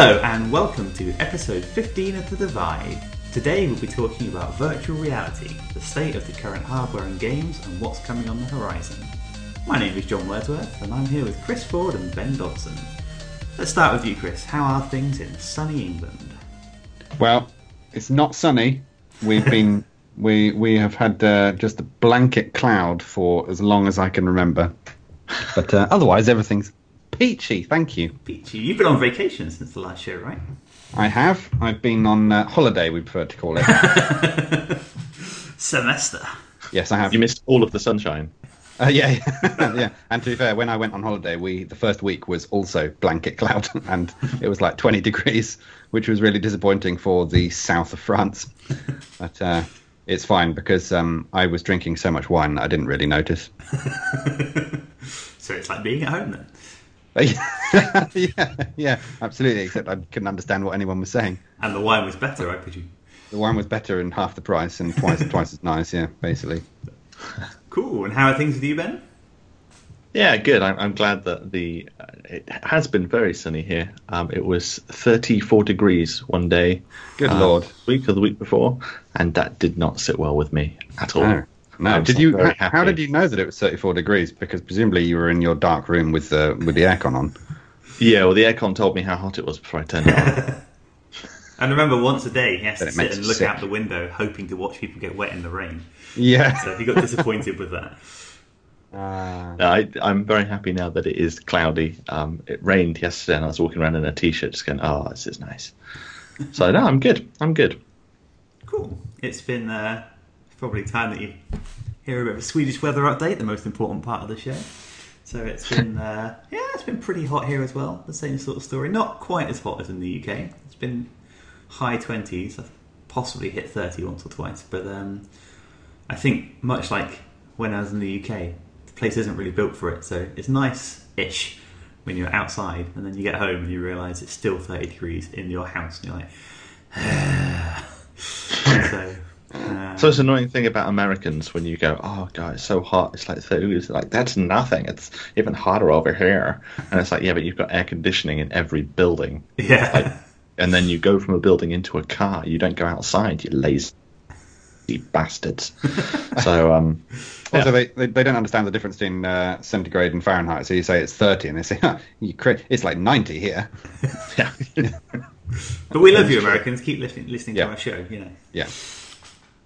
Hello, and welcome to episode 15 of The Divide. Today we'll be talking about virtual reality, the state of the current hardware and games, and what's coming on the horizon. My name is John Wordsworth, and I'm here with Chris Ford and Ben Dodson. Let's start with you, Chris. How are things in sunny England? Well, it's not sunny. We've been we we have had uh, just a blanket cloud for as long as I can remember. But uh, otherwise, everything's peachy. Thank you. Peachy, you've been on vacation since the last show, right? I have. I've been on uh, holiday. We prefer to call it. Semester. yes, I have. You missed all of the sunshine. Uh, yeah, yeah, yeah. And to be fair, when I went on holiday, we the first week was also blanket cloud, and it was like 20 degrees, which was really disappointing for the south of France. But uh, it's fine because um, I was drinking so much wine that I didn't really notice. So it's like being at home then. yeah, yeah, absolutely. Except I couldn't understand what anyone was saying. And the wine was better, I presume. The wine was better and half the price and twice twice as nice. Yeah, basically. Cool. And how are things with you, Ben? Yeah, good. I'm, I'm glad that the uh, it has been very sunny here. Um, it was 34 degrees one day. Good uh, lord. Week or the week before, and that did not sit well with me at all. No. No, did not you? very How, how did you know that it was 34 degrees? Because presumably you were in your dark room with the with the aircon on. Yeah, well, the aircon told me how hot it was before I turned it on. And remember, once a day he has Then to it sit makes and you look sick. out the window, hoping to watch people get wet in the rain. Yeah. So he got disappointed with that. Ah. No, I, I'm very happy now that it is cloudy. Um, it rained yesterday, and I was walking around in a t-shirt, just going, "Oh, this is nice." So no, I'm good. I'm good. Cool. It's been uh, probably time that you hear a bit of a Swedish weather update, the most important part of the show. So it's been, uh, yeah, it's been pretty hot here as well. The same sort of story. Not quite as hot as in the UK. It's been high 20s. I've possibly hit 30 once or twice. But um, I think, much like when I was in the UK, the place isn't really built for it. So it's nice ish when you're outside and then you get home and you realise it's still 30 degrees in your house and you're like, So it's an annoying thing about Americans when you go, "Oh God, it's so hot." It's like so. It's like that's nothing. It's even hotter over here. And it's like, yeah, but you've got air conditioning in every building. yeah. Like, and then you go from a building into a car. You don't go outside. You lazy bastards. so um, Also, Yeah. they, they they don't understand the difference between uh, centigrade and Fahrenheit. So you say it's 30, and they say you cra- it's like 90 here. yeah. But we love you, Americans. Keep listening, listening Yeah. to our show. You know, Yeah.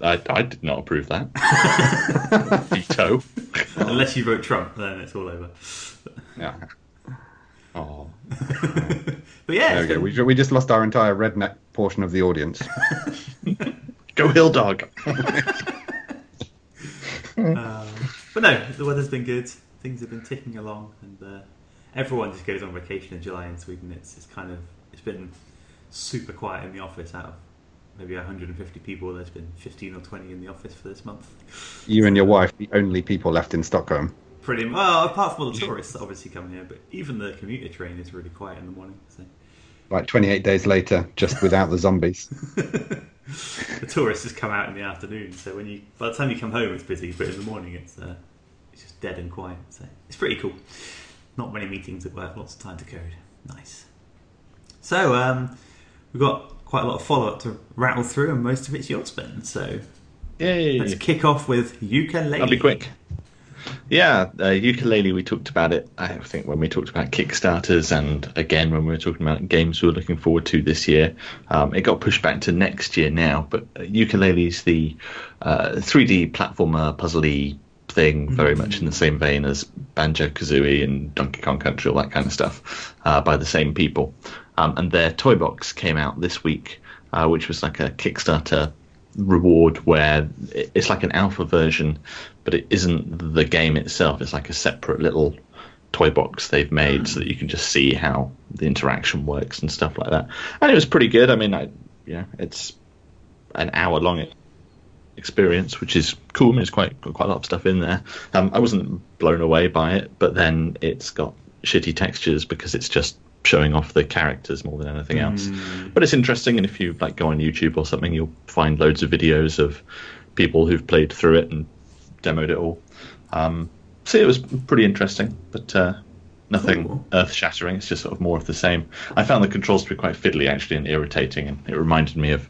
I, I did not approve that. Veto. unless you vote Trump, then it's all over. Yeah. Oh. But yeah, There we go. We, we just lost our entire redneck portion of the audience. Go Hill Dog. uh, but no, the weather's been good. Things have been ticking along, and uh, everyone just goes on vacation in July in Sweden. It's it's kind of it's been super quiet in the office. Out of maybe 150 people, there's been 15 or 20 in the office for this month. You and your wife, the only people left in Stockholm. Pretty well, apart from all the tourists that obviously come here, but even the commuter train is really quiet in the morning. So. Like 28 days later, just without the zombies. the tourists just come out in the afternoon. So when you, by the time you come home, it's busy, but in the morning, it's uh, it's just dead and quiet. So it's pretty cool. Not many meetings at work, lots of time to code. Nice. So um, we've got quite a lot of follow up to rattle through, and most of it's yours, Ben. So Yay. let's kick off with Yooka-Laylee. I'll be quick. Yeah, uh, Yooka-Laylee. We talked about it. I think when we talked about Kickstarters, and again when we were talking about games we were looking forward to this year. Um, it got pushed back to next year now. But uh, Yooka-Laylee is the uh, 3D platformer puzzly thing, very much in the same vein as Banjo Kazooie and Donkey Kong Country, all that kind of stuff, uh, by the same people. Um, and their toy box came out this week, uh, which was like a Kickstarter reward where it's like an alpha version, but it isn't the game itself. It's like a separate little toy box they've made so that you can just see how the interaction works and stuff like that. And it was pretty good. I mean, I, it's an hour long experience, which is cool. I mean, there's quite quite a lot of stuff in there. Um, I wasn't blown away by it, but then it's got shitty textures because it's just showing off the characters more than anything else. But it's interesting, and if you like go on YouTube or something, you'll find loads of videos of people who've played through it and demoed it all. Um, so it was pretty interesting, but uh, Nothing Cool. earth shattering. It's just sort of more of the same. I found the controls to be quite fiddly actually and irritating, and it reminded me of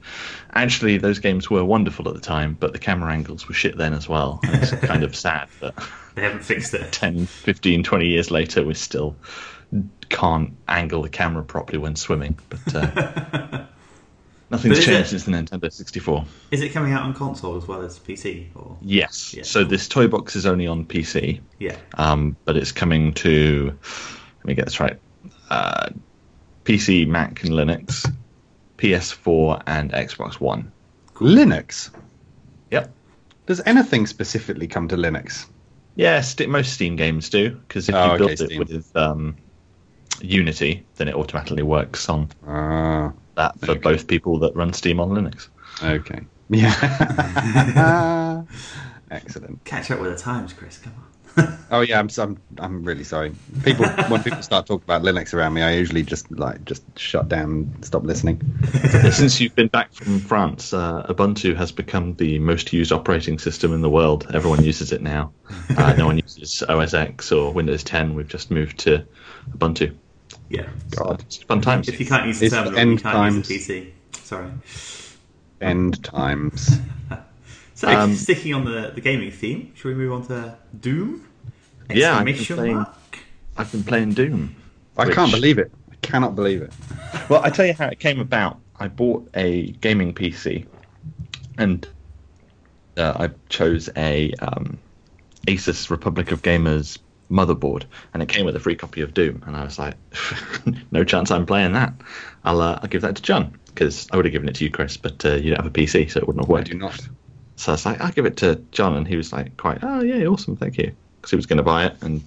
actually those games were wonderful at the time, but the camera angles were shit then as well. And it's kind of sad that They haven't fixed it. 10, 15, 20 years later we're still can't angle the camera properly when swimming. But uh, nothing's But changed it- since the Nintendo 64. Is it coming out on console as well as PC? Or Yes. Yeah. So this toy box is only on PC. yeah, um, but it's coming to let me get this right uh, PC, Mac, and Linux, PS4, and Xbox One. Linux. Yep. Does anything specifically come to Linux? Yeah, st- most Steam games do because if Oh, you okay, it Steam. with um, Unity, then it automatically works on Ah, that for Okay. both people that run Steam on Linux. okay. Yeah. Excellent. catch up with the times, Chris. Come on. Oh yeah, I'm, I'm I'm really sorry. People when people start talking about Linux around me, I usually just like just shut down, stop listening. Since you've been back from France, uh, Ubuntu has become the most used operating system in the world. Everyone uses it now. Uh, no one uses OS X or Windows 10. We've just moved to Ubuntu. Yeah. God. It's fun times. If you can't use the It's terminal, you end can't times. use the PC. Sorry. End times. So Um, sticking on the, the gaming theme, should we move on to Doom? Yeah, I've been playing- mark. I've been playing Doom. I Which- can't believe it. I cannot believe it. Well, I tell you how it came about. I bought a gaming PC, and uh, I chose a um, Asus Republic of Gamers motherboard, and it came with a free copy of Doom. And I was like, no chance I'm playing that. I'll uh, I'll give that to John because I would have given it to you, Chris, but uh, you don't have a PC, so it wouldn't have worked. I do not. So I was like, I'll give it to John, and he was like, quite, oh yeah, awesome, thank you, because he was going to buy it and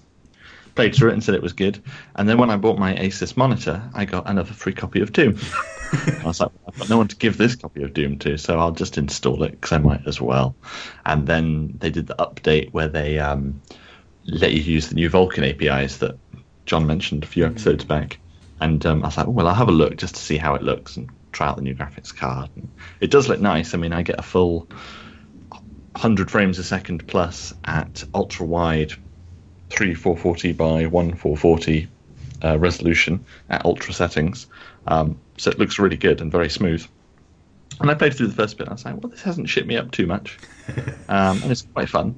played through it and said it was good. And then when I bought my Asus monitor, I got another free copy of Doom. I was like, I've got no one to give this copy of Doom to, so I'll just install it because I might as well. And then they did the update where they um, let you use the new Vulkan APIs that John mentioned a few episodes back. And um, I was like, well, I'll have a look just to see how it looks and try out the new graphics card. And it does look nice. I mean, I get a full 100 frames a second plus at ultra wide 3440 by 1440 uh, resolution at ultra settings. Um, so it looks really good and very smooth. And I played through the first bit. And I was like, well, this hasn't shipped me up too much, um, and it's quite fun.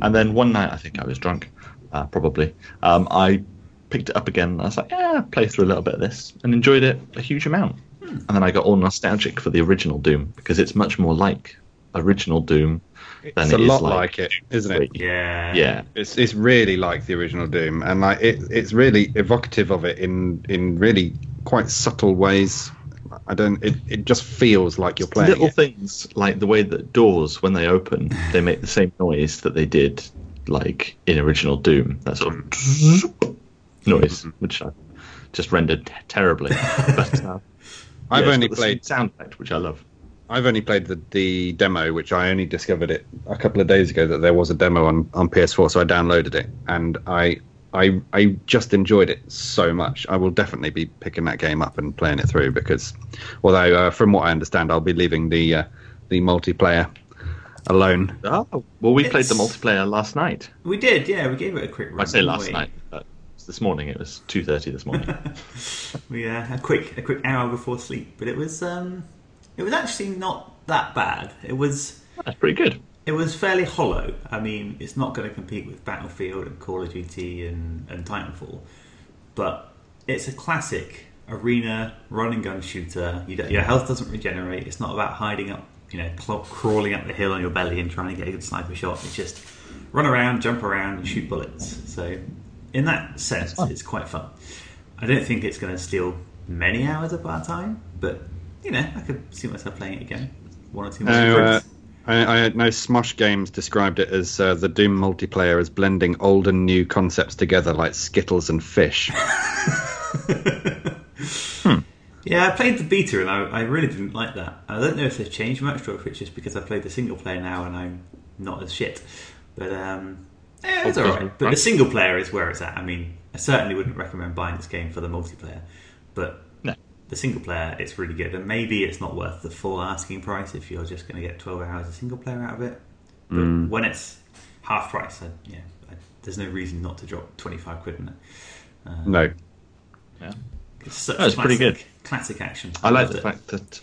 And then one night, I think I was drunk, uh, probably. Um, I picked it up again. And I was like, yeah, play through a little bit of this, and enjoyed it a huge amount. And then I got all nostalgic for the original Doom because it's much more like original Doom than It's it a lot like, like it, isn't it? Yeah. Yeah, It's it's really like the original Doom, and like it, it's really evocative of it in in really quite subtle ways. I don't. It, it just feels like you're playing little it. things like the way that doors when they open they make the same noise that they did like in original doom. That sort of noise which i just rendered terribly. But uh, I've yeah, only got the same played sound effect which i love. I've only played the, the demo, which I only discovered it a couple of days ago that there was a demo on, on PS4, so I downloaded it. And I I I just enjoyed it so much. I will definitely be picking that game up and playing it through because, although uh, from what I understand, I'll be leaving the uh, the multiplayer alone. oh well we played the multiplayer last night We did, yeah. We gave it a quick run. i say last we? night but this morning it was 2.30 this morning We uh, a quick a quick hour before sleep, but it was um, it was actually not that bad. It was that's pretty good it was fairly hollow. I mean, it's not going to compete with Battlefield and Call of Duty and, and Titanfall, but it's a classic arena run and gun shooter. You don't, your health doesn't regenerate. It's not about hiding up, you know, cl- crawling up the hill on your belly and trying to get a good sniper shot. It's just run around, jump around, and shoot bullets. So, in that sense, fun. it's quite fun. I don't think it's going to steal many hours of our time, but you know, I could see myself playing it again. One or two more. No, uh, recruits. I, I know Smosh Games described it as uh, the Doom multiplayer as blending old and new concepts together like Skittles and fish. Yeah, I played the beta and I, I really didn't like that. I don't know if they've changed much or if it's just because I played the single player now and I'm not as shit. But um, yeah, it's Oh, alright. But the single player is where it's at. I mean, I certainly wouldn't recommend buying this game for the multiplayer. But No. The single player, it's really good. And maybe it's not worth the full asking price if you're just going to get 12 hours of single player out of it. But when it's half price, I, yeah, I, there's no reason not to drop 25 quid in it. Um, No. Yeah. It's such That's pretty good. Classic action. I like the it. fact that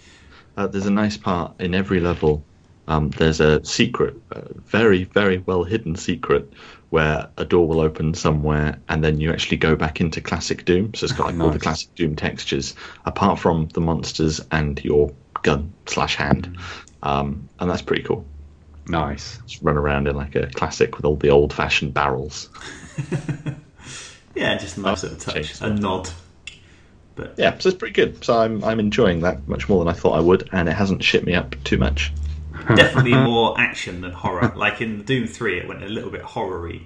uh, there's a nice part in every level. Um, there's a secret, uh, very, very well hidden secret, where a door will open somewhere, and then you actually go back into classic Doom. So it's got like all the classic Doom textures, apart from the monsters and your gun slash hand, um, and that's pretty cool. Nice. Just run around in like a classic with all the old fashioned barrels. Yeah, just a nice little touch, a nod. But Yeah, so it's pretty good. So I'm I'm enjoying that much more than I thought I would, and it hasn't shit me up too much. definitely more action than horror. Like in Doom Three, it went a little bit horror-y,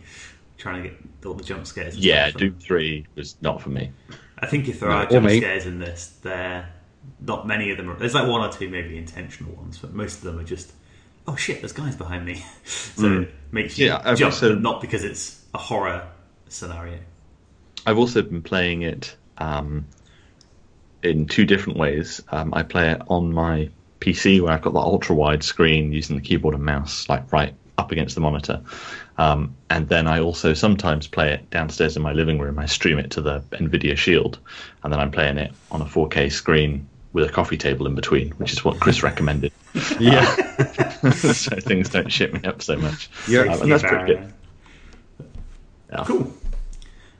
trying to get all the jump scares. and Yeah, stuff. Doom Three was not for me. I think if there No, are jump me. scares in this, there are not many of them. Are, there's like one or two maybe intentional ones, but most of them are just, oh shit, there's guys behind me. so it makes you Yeah, I've jump, also- not because it's a horror scenario. I've also been playing it um, in two different ways. Um, I play it on my PC where I've got the ultra wide screen using the keyboard and mouse, like right up against the monitor. Um, and then I also sometimes play it downstairs in my living room. I stream it to the Nvidia Shield, and then I'm playing it on a 4K screen with a coffee table in between, which is what Chris recommended. Yeah. so things don't shit me up so much. You're- Um, and that's pretty good. Yeah. Cool.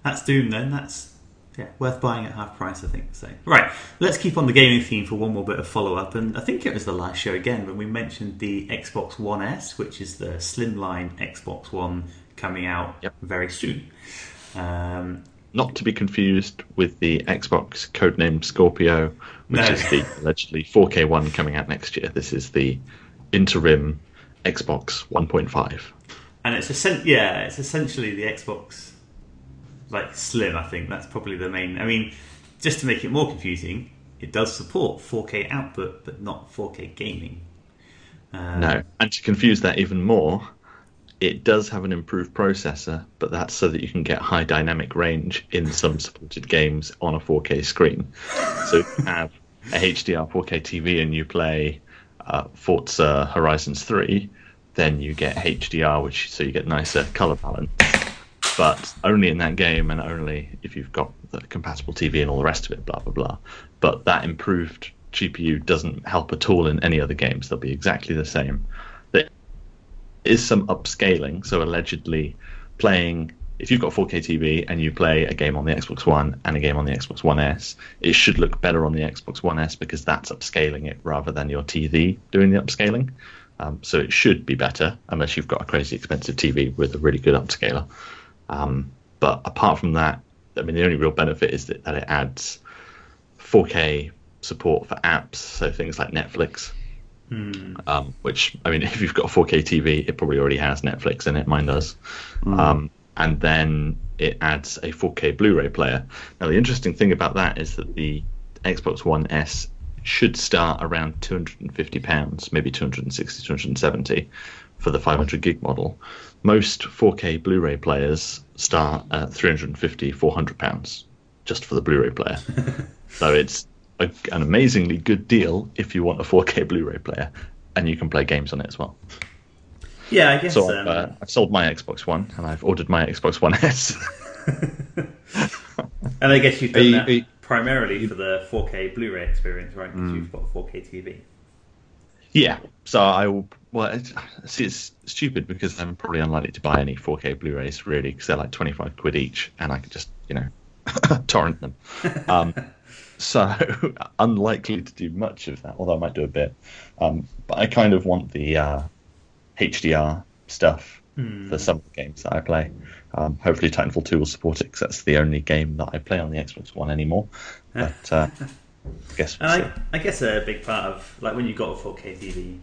That's Doom then. That's yeah, worth buying at half price, I think. So right, let's keep on the gaming theme for one more bit of follow up. And I think it was the last show again when we mentioned the Xbox One S, which is the slimline Xbox One coming out Yep. very soon. Um, not to be confused with the Xbox codenamed Scorpio, which No. is the allegedly 4K one coming out next year. This is the interim Xbox 1.5. and it's yeah, it's essentially the Xbox like Slim. I think that's probably the main. I mean, just to make it more confusing, it does support 4K output, but not 4K gaming. Um, No, and to confuse that even more, it does have an improved processor, but that's so that you can get high dynamic range in some supported games on a 4K screen. So if you have a HDR 4K TV and you play uh, Forza Horizons 3, then you get HDR, which so you get nicer color balance. But only in that game, and only if you've got the compatible TV and all the rest of it. Blah blah blah. But that improved GPU doesn't help at all in any other games. They'll be exactly the same. There is some upscaling. So allegedly, playing if you've got 4K TV and you play a game on the Xbox One and a game on the Xbox One S, it should look better on the Xbox One S because that's upscaling it rather than your TV doing the upscaling. Um, so it should be better unless you've got a crazy expensive TV with a really good upscaler. Um, but apart from that, I mean, the only real benefit is that, that it adds 4K support for apps, so things like Netflix. Um, which I mean, if you've got a 4K TV, it probably already has Netflix in it. Mine does. Um, and then it adds a 4K Blu-ray player. Now, the interesting thing about that is that the Xbox One S should start around 250 pounds, maybe 260, 270 for the 500 gig model. Most 4K Blu-ray players start at 350, 400 pounds just for the Blu-ray player. so it's a, an amazingly good deal if you want a 4K Blu-ray player, and you can play games on it as well. Yeah, I guess. So um, I've, uh, I've sold my Xbox One, and I've ordered my Xbox One S. and I guess you've Are done you- that are you- primarily for the 4K Blu-ray experience, right? Because you've got a 4K TV. Yeah. So I will. Well, it's, see, it's stupid because I'm probably unlikely to buy any 4K Blu-rays really because they're like 25 quid each, and I could just you know torrent them. Um, so unlikely to do much of that, although I might do a bit. Um, but I kind of want the uh, HDR stuff for some of the games that I play. Um, hopefully, Titanfall 2 will support it because that's the only game that I play on the Xbox One anymore. But uh, I guess we'll I, I guess a big part of like when you've got a 4K TV,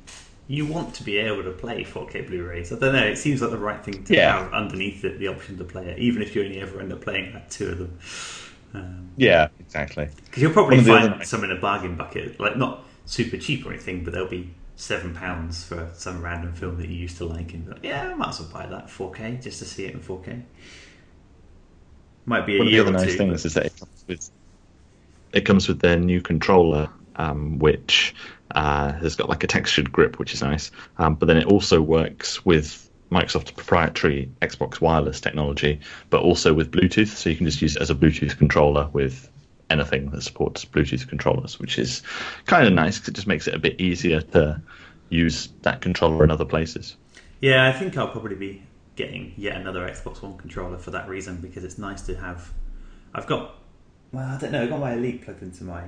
you want to be able to play 4K Blu-rays. I don't know. It seems like the right thing to Yeah. have underneath it, the option to play it, even if you only ever end up playing like two of them. Um, Yeah, exactly. Because you'll probably One of the find some in a bargain bucket, like not super cheap or anything, but they'll be seven pounds for some random film that you used to like, and like, yeah, I might as well buy that 4K just to see it in 4K. Might be a One of the other nice two, things but- is that it comes with it comes with their new controller, um, which uh, has got like a textured grip, which is nice. Um, but then it also works with Microsoft's proprietary Xbox wireless technology, but also with Bluetooth, so you can just use it as a Bluetooth controller with anything that supports Bluetooth controllers, which is kind of nice because it just makes it a bit easier to use that controller in other places. Yeah, I think I'll probably be getting yet another Xbox One controller for that reason because it's nice to have. I've got, well, I don't know, I've got my Elite plugged into my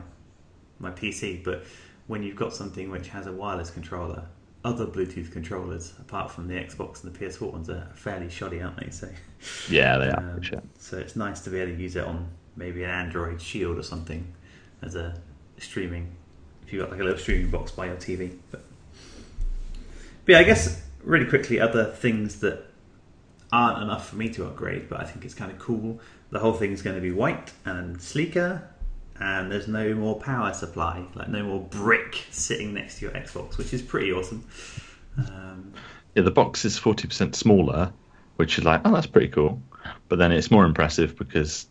my PC, but when you've got something which has a wireless controller, other Bluetooth controllers apart from the Xbox and the PS4 ones are fairly shoddy, aren't they? So Yeah, they are. um, for sure. so it's nice to be able to use it on maybe an Android Shield or something as a streaming. If you've got like a little streaming box by your TV, but, but yeah, I guess really quickly, other things that aren't enough for me to upgrade, but I think it's kind of cool. The whole thing's going to be white and sleeker, and there's no more power supply, like no more brick sitting next to your Xbox, which is pretty awesome. Um, Yeah, the box is forty percent smaller, which is like, oh, that's pretty cool. But then it's more impressive because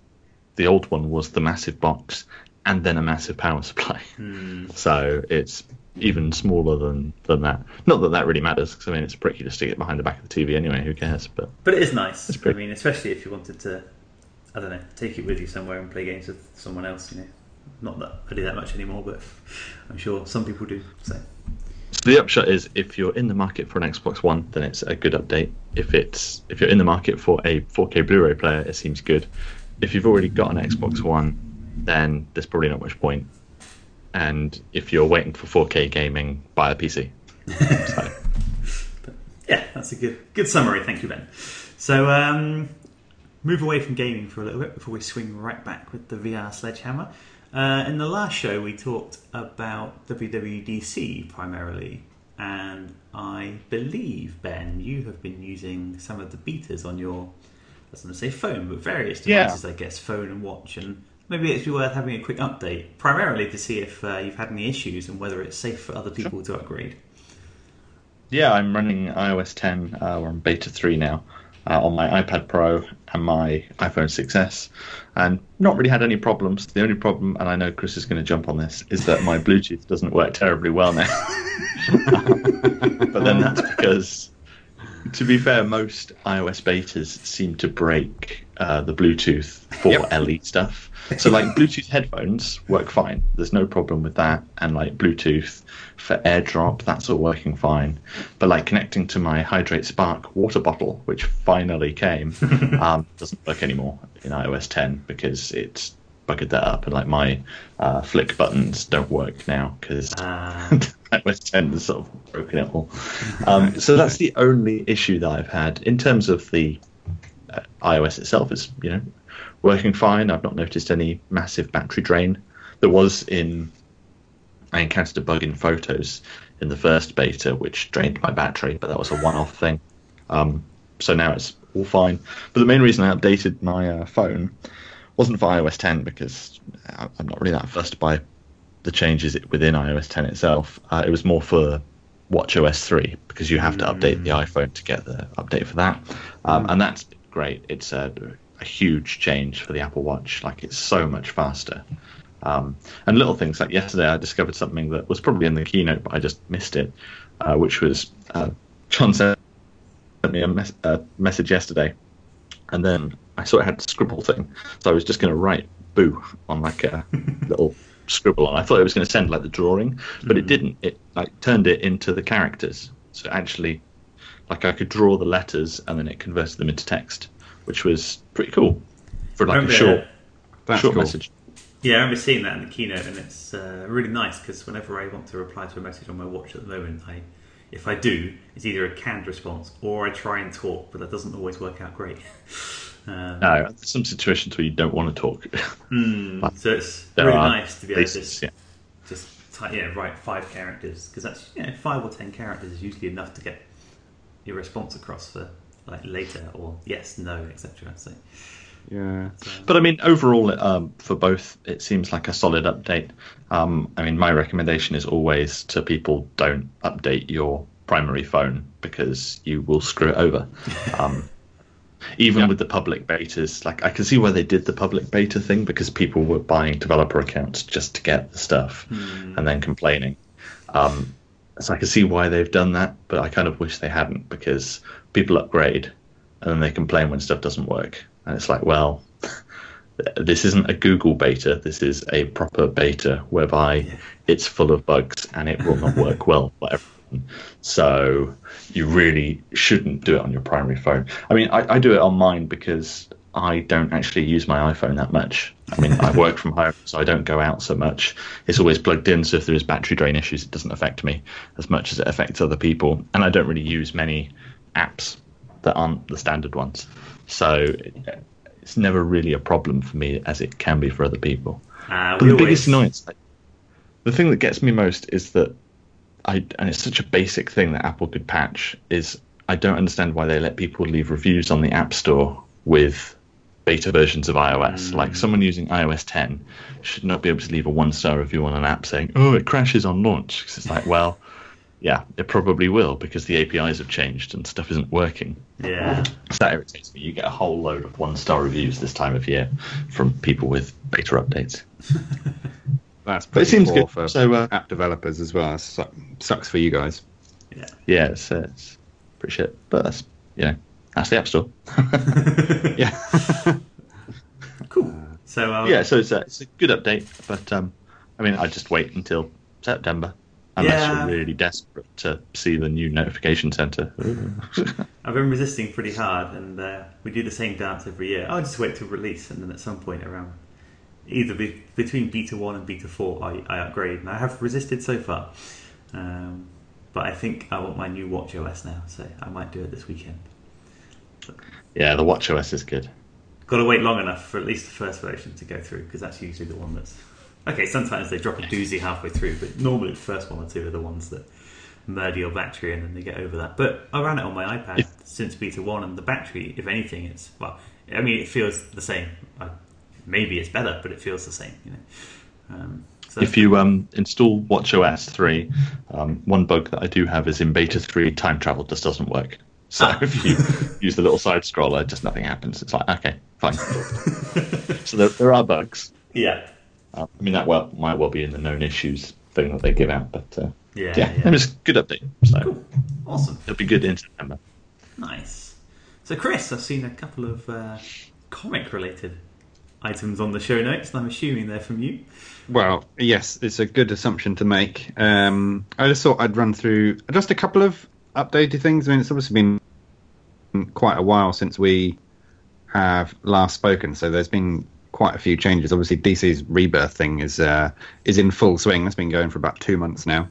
the old one was the massive box and then a massive power supply. So it's even smaller than than that. Not that that really matters, because I mean it's pretty to stick it behind the back of the TV anyway. Who cares? But But it is nice. I mean, especially if you wanted to, I don't know, take it with you somewhere and play games with someone else. You know, not that I do that much anymore, but I'm sure some people do. So So the upshot is, if you're in the market for an Xbox One, then it's a good update. If it's if you're in the market for a 4K Blu-ray player, it seems good. If you've already got an Xbox One, then there's probably not much point. And if you're waiting for 4K gaming, buy a PC. so, yeah, that's a good good summary. Thank you, Ben. So um, move away from gaming for a little bit before we swing right back with the VR sledgehammer. Uh, in the last show, we talked about WWDC primarily, and I believe Ben, you have been using some of the betas on your, I was going to say phone, but various Yeah. devices, I guess, phone and watch, and maybe it'd be worth having a quick update, primarily to see if uh, you've had any issues and whether it's safe for other people to upgrade. yeah, I'm running iOS 10. Uh, we're on beta 3 now uh, on my iPad Pro and my iPhone 6s, and not really had any problems. The only problem, and I know Chris is going to jump on this, is that my Bluetooth doesn't work terribly well now. but then that's because, to be fair, most iOS betas seem to break uh, the Bluetooth for Yep. LE stuff. So, like Bluetooth headphones work fine. There's no problem with that, and like Bluetooth for AirDrop, that's all working fine. But like connecting to my Hydrate Spark water bottle, which finally came, um, doesn't work anymore in iOS 10 because it's buggered that up, and like my uh, Flic buttons don't work now because Uh, iOS 10 has sort of broken it all. Um, so that's the only issue that I've had in terms of the iOS itself. Is you know working fine. I've not noticed any massive battery drain. There was in I encountered a bug in Photos in the first beta, which drained my battery, but that was a one-off thing. Um, so now it's all fine. But the main reason I updated my uh, phone wasn't for iOS 10 because I'm not really that fussed by the changes within iOS 10 itself. Uh, it was more for WatchOS 3 because you have to update the iPhone to get the update for that, um, and that's great. It's a, a huge change for the Apple Watch. Like it's so much faster. Um, and little things like yesterday, I discovered something that was probably in the keynote, but I just missed it, uh, which was uh, John sent me a, mes- a message yesterday, and then I saw it had a scribble thing, so I was just going to write "boo" on like a little scribble on. I thought it was going to send like the drawing, but it didn't. It like turned it into the characters, so actually, like I could draw the letters and then it converted them into text, which was pretty cool for like a short That's short cool. message. Yeah, I remember seeing that in the keynote, and it's uh, really nice because whenever I want to reply to a message on my watch at the moment, I, if I do, it's either a canned response or I try and talk, but that doesn't always work out great. um, No, there's some situations where you don't want to talk. mm, so it's really nice to be able to just, yeah. just ty- yeah, write five characters because that's you know five or ten characters is usually enough to get your response across for like later or yes, no, etc. So, Yeah. But I mean, overall, um, for both, it seems like a solid update. Um, I mean, my recommendation is always to people don't update your primary phone because you will screw it over. Um, even Yeah. with the public betas, like I can see why they did the public beta thing because people were buying developer accounts just to get the stuff and then complaining. Um, so I can see why they've done that, but I kind of wish they hadn't because people upgrade and then they complain when stuff doesn't work. And it's like, well, this isn't a Google beta. This is a proper beta whereby it's full of bugs and it will not work well for everyone. So you really shouldn't do it on your primary phone. I mean, I, I do it on mine because I don't actually use my iPhone that much. I mean, I work from home, so I don't go out so much. It's always plugged in, so if there is battery drain issues, it doesn't affect me as much as it affects other people. And I don't really use many apps that aren't the standard ones. So it's never really a problem for me as it can be for other people. Uh, But the biggest annoyance, the thing that gets me most is that I, and it's such a basic thing that Apple could patch, is I don't understand why they let people leave reviews on the App Store with beta versions of iOS. Like someone using iOS 10 should not be able to leave a one star review on an app saying, oh, it crashes on launch." Because it's like, well, yeah, it probably will because the APIs have changed and stuff isn't working. Yeah. So that irritates me. You get a whole load of one star reviews this time of year from people with beta updates. That's But it pretty seems poor good. for So, uh, app developers as well. It su- sucks for you guys. Yeah. Yeah, it's, uh, it's pretty shit. But that's, you know, that's the App Store. Yeah. Cool. So um, yeah, so it's a, it's a good update. But, um, I mean, I just wait until September. Unless Yeah. you're really desperate to see the new notification center. I've been resisting pretty hard, and uh, we do the same dance every year. I'll just wait to release, and then at some point around either be- between beta one and beta four, I, I upgrade, and I have resisted so far. Um, but I think I want my new Watch OS now, so I might do it this weekend. Yeah, the WatchOS is good. Got to wait long enough for at least the first version to go through, because that's usually the one that's okay. Sometimes they drop a doozy halfway through, but normally the first one or two are the ones that murder your battery, and then they get over that. But I ran it on my iPad If- since beta one, and the battery, if anything, it's well. I mean, it feels the same. I, maybe it's better, but it feels the same. You know. Um, so If you um, install WatchOS 3, um, one bug that I do have is in beta 3, time travel just doesn't work. So Ah. if you use the little side scroller, just nothing happens. It's like, okay, fine. so there, there are bugs. yeah, Uh, I mean, that well, might well be in the known issues thing that they give out, but uh, yeah, yeah, yeah. it was a good update. So Cool. Awesome. it'll be good in September. Nice. So, Chris, I've seen a couple of uh, comic-related items on the show notes, and I'm assuming they're from you. Well, yes, it's a good assumption to make. Um, I just thought I'd run through just a couple of updated things. I mean, it's obviously been quite a while since we have last spoken, so there's been quite a few changes. Obviously, DC's rebirth thing is uh, is in full swing. That's been going for about two months now.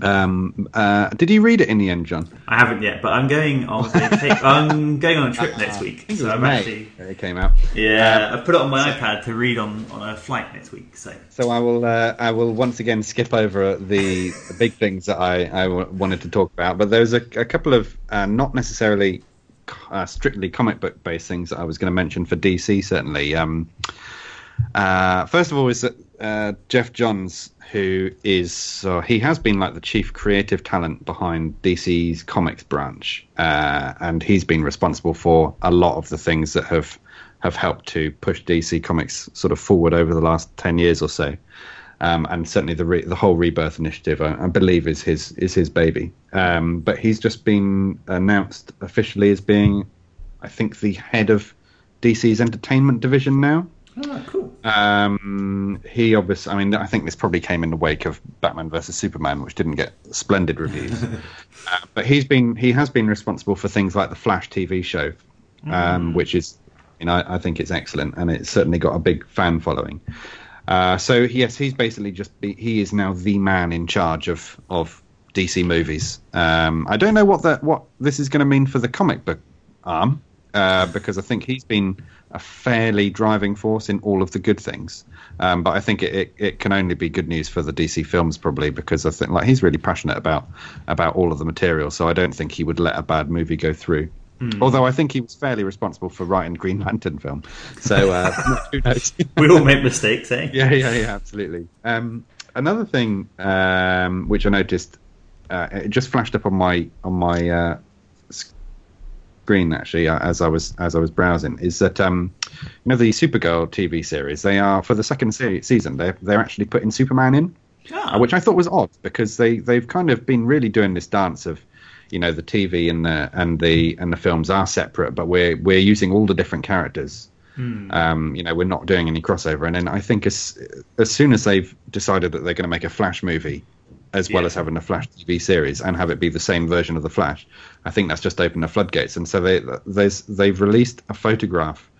Um, uh, did you read it in the end, John? I haven't yet, but I'm going on. A take, I'm going on a trip next week, so I'm May actually it came out. yeah. I put it on my iPad to read on, on a flight next week. So So I will uh, I will once again skip over the, the big things that I, I w- wanted to talk about, but there's a, a couple of uh, not necessarily uh, strictly comic book based things that I was going to mention for DC certainly. Um, uh, first of all, is that uh, Geoff Johns, who is uh, he has been like the chief creative talent behind DC's comics branch, uh, and he's been responsible for a lot of the things that have have helped to push DC Comics sort of forward over the last ten years or so. Um, and certainly the re- the whole rebirth initiative, I, I believe, is his is his baby. Um, but he's just been announced officially as being, I think, the head of DC's entertainment division now. oh, cool. Um, he obviously, I mean, I think this probably came in the wake of Batman versus Superman, which didn't get splendid reviews. uh, but he's been, he has been responsible for things like the Flash TV show, um, which is, you know, I, I think it's excellent, and it's certainly got a big fan following. Uh, so yes, he's basically just he is now the man in charge of of DC movies. Um, I don't know what that what this is going to mean for the comic book arm uh, because I think he's been a fairly driving force in all of the good things. Um, but I think it, it, it can only be good news for the DC films probably because I think like he's really passionate about about all of the material. So I don't think he would let a bad movie go through. Although I think he was fairly responsible for writing Green Lantern film. So uh, who knows? We all make mistakes, eh? yeah, yeah, yeah, absolutely. Um, another thing um, which I noticed, uh, it just flashed up on my on my uh, screen actually uh, as I was as I was browsing, is that um, you know the Supergirl TV series? They are for the second se- season. They they're actually putting Superman in, Ah, uh, which I thought was odd because they they've kind of been really doing this dance of. You know the TV and the and the and the films are separate, but we're we're using all the different characters. Um, you know, we're not doing any crossover. And then I think as as soon as they've decided that they're going to make a Flash movie, as well as having a Flash TV series and have it be the same version of the Flash, I think that's just opened the floodgates. And so they there's they've released a photograph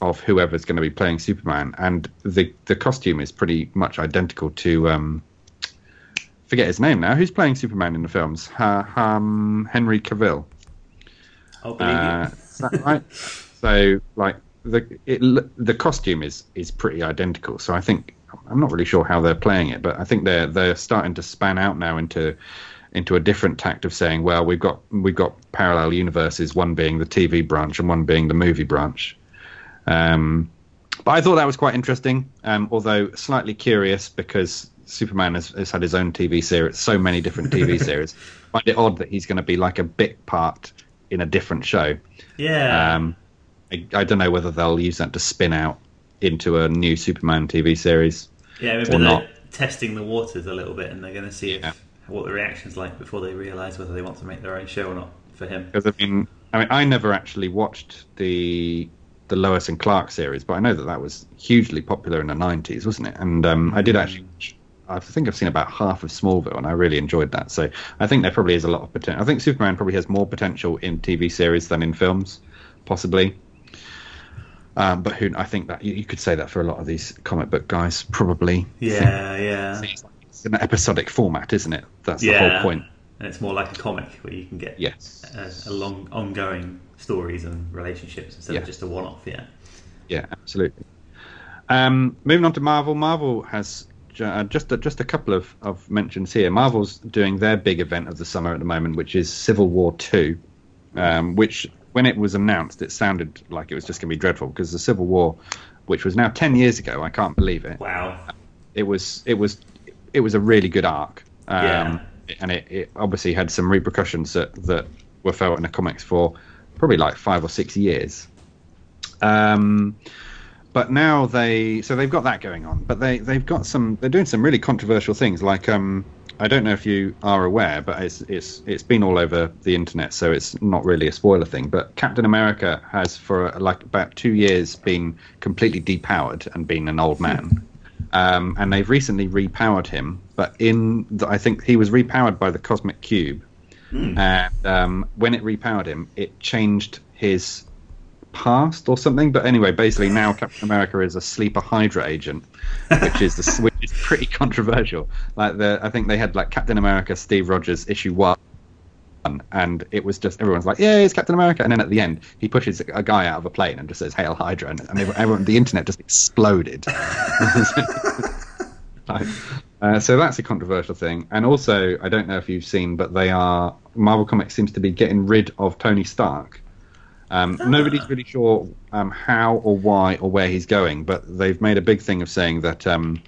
of whoever's going to be playing Superman, and the the costume is pretty much identical to um, forget his name now. Who's playing Superman in the films? Ha, um, Henry Cavill. I'll believe Uh, you. is that right? so like the it, the costume is is pretty identical. So I think I'm not really sure how they're playing it, but I think they're they're starting to span out now into into a different tact of saying, well, we've got we've got parallel universes, one being the TV branch and one being the movie branch. Um, but I thought that was quite interesting, um, although slightly curious because Superman has, has had his own TV series, so many different TV series. I find it odd that he's going to be like a bit part in a different show. Yeah. Um, I, I don't know whether they'll use that to spin out into a new Superman TV series. yeah, maybe or they're not. testing the waters a little bit and they're going to see if, what the reaction's like before they realise whether they want to make their own show or not for him. Because I mean, I mean, I never actually watched the the Lois and Clark series, but I know that that was hugely popular in the '90s, wasn't it? And um, I did actually. I think I've seen about half of Smallville, and I really enjoyed that. So I think there probably is a lot of potential. I think Superman probably has more potential in TV series than in films, possibly. Um, but who I think that you, you could say that for a lot of these comic book guys, probably. Yeah, yeah. It's, an episodic format, isn't it? That's the whole point. And it's more like a comic where you can get Yes. a, a long, ongoing stories and relationships instead Yeah. of just a one-off. Yeah. Yeah, absolutely. Um, moving on to Marvel. Marvel has uh, just a, just a couple of, of mentions here. Marvel's doing their big event of the summer at the moment, which is Civil War Two, um, which when it was announced, it sounded like it was just going to be dreadful because the Civil War, which was now ten years ago, I can't believe it. Wow. It was it was it was a really good arc. Um, Yeah. And it, it obviously had some repercussions that, that were felt in the comics for probably like five or six years. Um, but now they so they've got that going on. But they they've got some they're doing some really controversial things like um I don't know if you are aware but it's it's it's been all over the internet so it's not really a spoiler thing. But Captain America has for like about 2 years been completely depowered and been an old man. Um, and they've recently repowered him but in the, I think he was repowered by the cosmic cube. And um, when it repowered him it changed his past or something. But anyway, basically now Captain America is a sleeper Hydra agent, which is the, which is pretty controversial. Like the I think they had like Captain America Steve Rogers issue one. And it was just everyone's like, "Yeah, it's Captain America," and then at the end, he pushes a guy out of a plane and just says "Hail Hydra," and, and everyone, the internet just exploded. Like, uh, so that's a controversial thing. And also, I don't know if you've seen, but they are Marvel Comics seems to be getting rid of Tony Stark. Um, Nobody's really sure um, how or why or where he's going, but they've made a big thing of saying that um,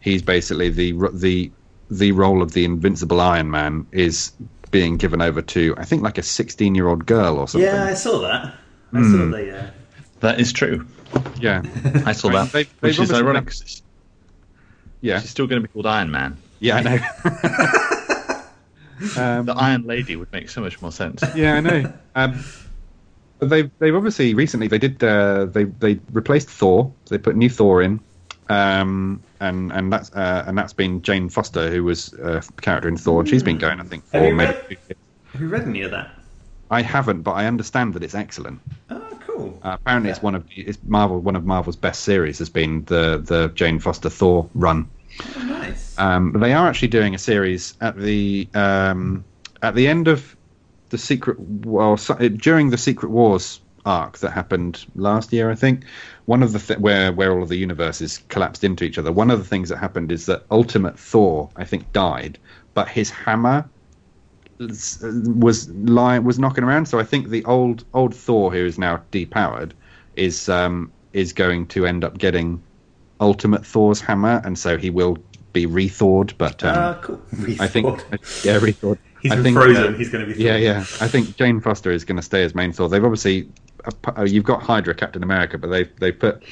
he's basically the the the role of the Invincible Iron Man is being given over to I think like a 16 year old girl or something. Yeah, I saw that. I Hmm. saw the. Uh, That is true. yeah, I saw Right, that, they've- which is ironic. done- it's- yeah, She's still going to be called Iron Man. yeah. I know. um, The Iron Lady would make so much more sense. yeah, I know. Um, but they've they've obviously recently they did uh, they they replaced Thor. They put new Thor in, um, and and that's uh, and that's been Jane Foster who was a character in Thor. She's been going, I think, Have for you maybe. read- have you read any of that? I haven't, but I understand that it's excellent. Oh, cool. Uh, apparently, it's one of it's Marvel one of Marvel's best series has been the the Jane Foster Thor run. Oh, nice. Um, they are actually doing a series at the um, at the end of the secret well during the Secret Wars arc that happened last year, I think. One of the th- where where all of the universes collapsed into each other. One of the things that happened is that Ultimate Thor, I think, died, but his hammer was was lying was knocking around. So I think the old old Thor, who is now depowered, is um, is going to end up getting Ultimate Thor's hammer, and so he will be rethawed. But um, Ah, cool. I think yeah, rethawed. He's I been think, frozen. uh, He's going to be. yeah, yeah. I think Jane Foster is going to stay as main Thor. They've obviously uh, uh, you've got Hydra, Captain America, but they've they put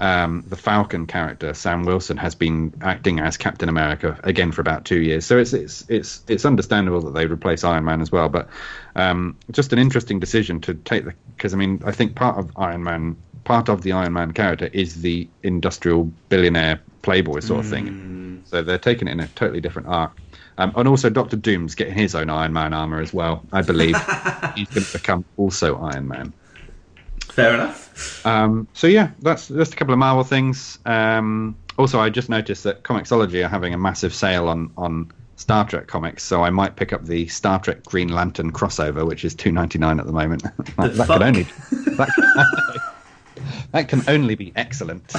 um, the Falcon character, Sam Wilson, has been acting as Captain America again for about two years. So it's it's it's it's understandable that they replace Iron Man as well. But um, just an interesting decision to take the because I mean I think part of Iron Man, part of the Iron Man character is the industrial billionaire playboy sort of thing. So they're taking it in a totally different arc. Um, and also, Doctor Doom's getting his own Iron Man armor as well. I believe he's going to become also Iron Man. Fair enough. Um, so yeah, that's just a couple of Marvel things. Um, also, I just noticed that Comixology are having a massive sale on on Star Trek comics, so I might pick up the Star Trek Green Lantern crossover, which is two ninety nine at the moment. that, that fuck? can only that, that can only be excellent.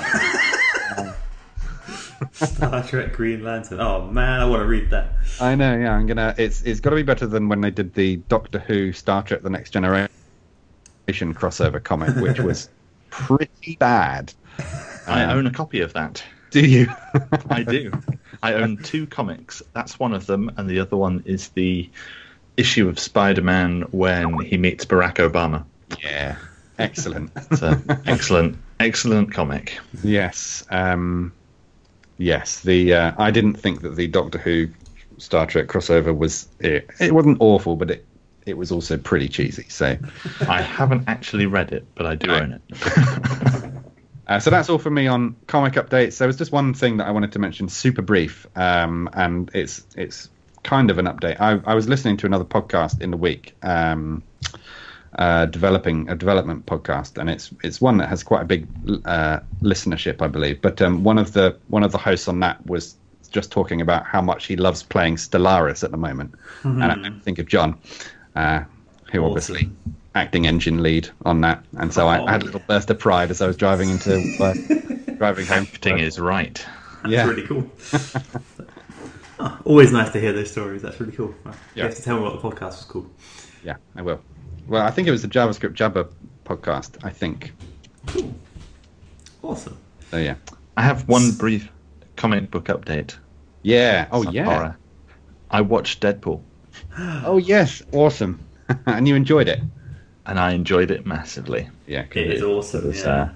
Star Trek Green Lantern. Oh man, I want to read that. I know, yeah. I'm gonna. It's it's got to be better than when they did the Doctor Who Star Trek: The Next Generation crossover comic, which was pretty bad. I Um, own a copy of that. Do you? I do. I own two comics. That's one of them, and the other one is the issue of Spider-Man when he meets Barack Obama. yeah. Excellent. So excellent, excellent comic. Yes. Um, yes. The uh, I didn't think that the Doctor Who Star Trek crossover was it, it wasn't awful, but it it was also pretty cheesy. So I haven't actually read it, but I do No. own it. uh, so that's all for me on comic updates. There was just one thing that I wanted to mention, super brief, um, and it's it's kind of an update. I, I was listening to another podcast in the week. Um, uh, developing a development podcast, and it's it's one that has quite a big uh, listenership, I believe. But um, one of the one of the hosts on that was just talking about how much he loves playing Stellaris at the moment, and I think of John, uh, who Awesome. obviously acting engine lead on that, and so I, Oh, I had a little burst of pride as I was driving into uh, driving home. Acting is right. That's Yeah. really cool. Oh, always nice to hear those stories. That's really cool. You Yeah. have to tell me what the podcast was called. Yeah, I will. Well, I think it was the JavaScript Jabber podcast. I think. Cool. Awesome. So yeah. I have one brief comic book update. Yeah. Oh Some yeah. horror. I watched Deadpool, Oh yes. Awesome. and you enjoyed it. and I enjoyed it massively. Yeah. It is awesome. It was, yeah. uh,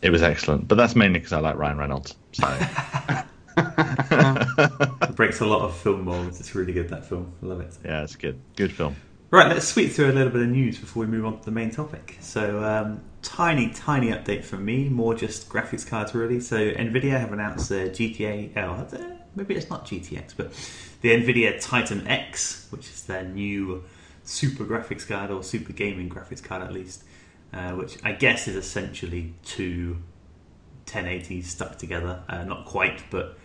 it was excellent, but that's mainly because I like Ryan Reynolds. So It breaks a lot of film molds. It's really good that film. I love it. yeah, it's good. Good film. Right, let's sweep through a little bit of news before we move on to the main topic. So, um, tiny, tiny update from me, more just graphics cards really. So, Nvidia have announced the GTA, oh, maybe it's not GTX, but the Nvidia Titan X, which is their new super graphics card or super gaming graphics card at least, uh, which I guess is essentially two 1080s stuck together. Uh, not quite, but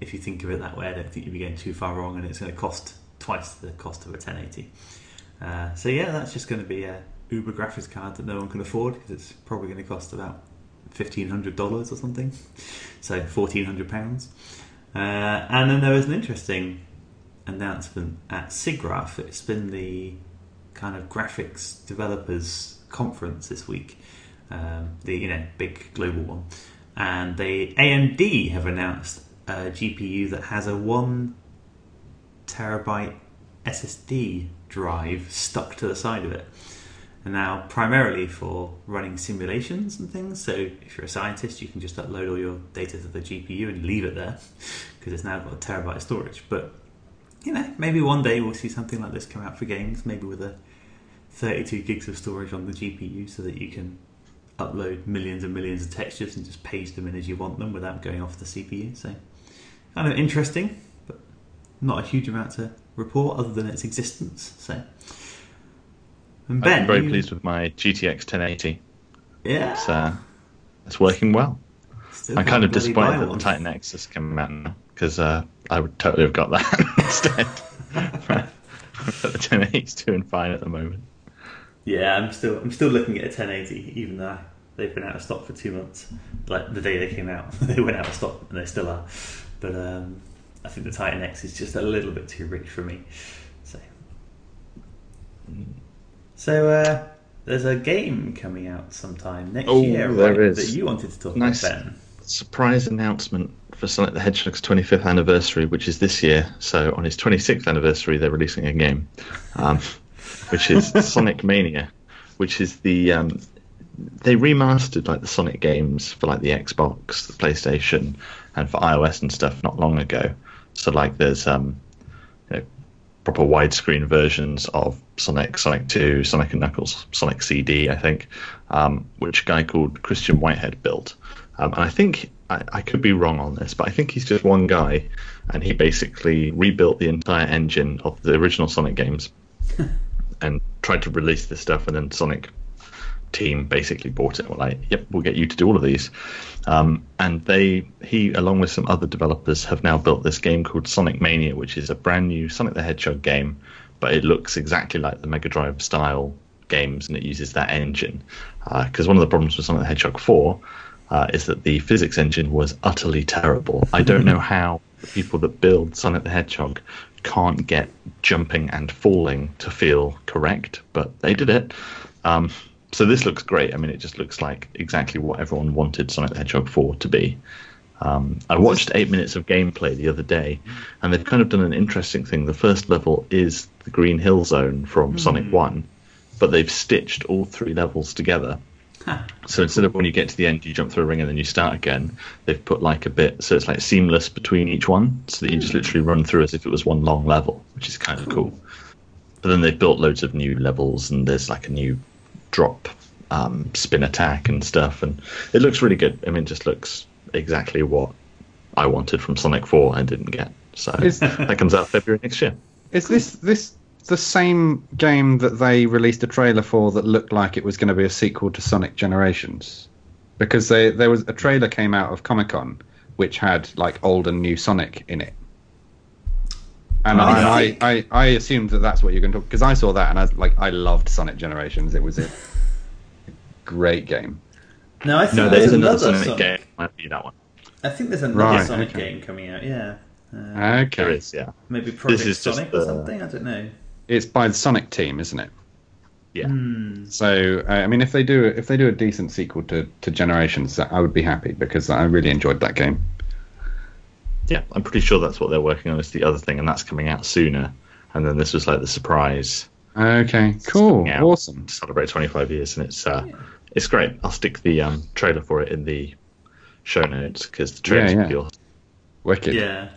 if you think of it that way, I don't think you'd be going too far wrong, and it's going to cost twice the cost of a 1080. Uh, so yeah, that's just going to be a Uber graphics card that no one can afford because it's probably going to cost about fifteen hundred dollars or something, so fourteen hundred pounds. Uh, and then there was an interesting announcement at SIGGRAPH. It's been the kind of graphics developers conference this week, um, the you know big global one, and they AMD have announced a GPU that has a one terabyte SSD drive stuck to the side of it. And now, primarily for running simulations and things. So, if you're a scientist, you can just upload all your data to the GPU and leave it there because it's now got a terabyte of storage. But you know, maybe one day we'll see something like this come out for games, maybe with a 32 gigs of storage on the GPU, so that you can upload millions and millions of textures and just page them in as you want them without going off the CPU. So, kind of interesting, not a huge amount to report other than its existence. So, and Ben, I'm very you- pleased with my GTX 1080. Yeah, It's, uh, it's working well. Still I'm kind of disappointed that the. Titan X has come out now because uh, I would totally have got that instead. the 1080 is doing fine at the moment. Yeah, I'm still I'm still looking at a 1080, even though they've been out of stock for two months. Like the day they came out, they went out of stock, and they still are. But um, I think the Titan X is just a little bit too rich for me. So, so uh, there's a game coming out sometime next Oh, year, right? That you wanted to talk Nice. about, Ben. Surprise announcement for Sonic the Hedgehog's 25th anniversary, which is this year. So on his 26th anniversary, they're releasing a game, um, which is Sonic Mania, which is the um, they remastered like the Sonic games for like the Xbox, the PlayStation, and for iOS and stuff not long ago. So like there's um, you know, proper widescreen versions of Sonic, Sonic 2, Sonic and Knuckles, Sonic CD, I think, um, which a guy called Christian Whitehead built. Um, and I think I, I could be wrong on this, but I think he's just one guy, and he basically rebuilt the entire engine of the original Sonic games and tried to release this stuff, and then Sonic team basically bought it. Were like, "Yep, we'll get you to do all of these." Um, and they, he, along with some other developers, have now built this game called Sonic Mania, which is a brand new Sonic the Hedgehog game, but it looks exactly like the Mega Drive style games, and it uses that engine. Because uh, one of the problems with Sonic the Hedgehog 4 uh, is that the physics engine was utterly terrible. I don't know how the people that build Sonic the Hedgehog can't get jumping and falling to feel correct, but they did it. Um, so this looks great. I mean, it just looks like exactly what everyone wanted Sonic the Hedgehog 4 to be. Um, I watched eight minutes of gameplay the other day, and they've kind of done an interesting thing. The first level is the Green Hill Zone from mm. Sonic 1, but they've stitched all three levels together. So instead of when you get to the end, you jump through a ring and then you start again, they've put like a bit, so it's like seamless between each one, so that you just hmm. literally run through as if it was one long level, which is kind of cool. But then they've built loads of new levels, and there's like a new drop um, spin attack and stuff, and it looks really good. I mean, it just looks exactly what I wanted from Sonic 4 and didn't get. So is, that comes out February next year. Is this this the same game that they released a trailer for that looked like it was going to be a sequel to Sonic Generations? Because they, there was a trailer came out of Comic Con which had like old and new Sonic in it. And oh, I, I, I, I, assumed that that's what you're going to talk because I saw that and I like I loved Sonic Generations. It was a great game. No, I think no, there's, there's another, Sonic, Sonic, game. Might be that one. I think there's another right, Sonic okay. game coming out. Yeah. Uh, okay. There is, yeah. Maybe Project Sonic or something. I don't know. It's by the Sonic team, isn't it? Yeah. Mm. So uh, I mean, if they do if they do a decent sequel to, to Generations, I would be happy because I really enjoyed that game. Yeah, I'm pretty sure that's what they're working on. Is the other thing, and that's coming out sooner. And then this was like the surprise. Okay, cool, awesome. To celebrate 25 years, and it's uh, yeah. it's great. I'll stick the um, trailer for it in the show notes because the trailer's yeah, yeah. Wicked. Yeah,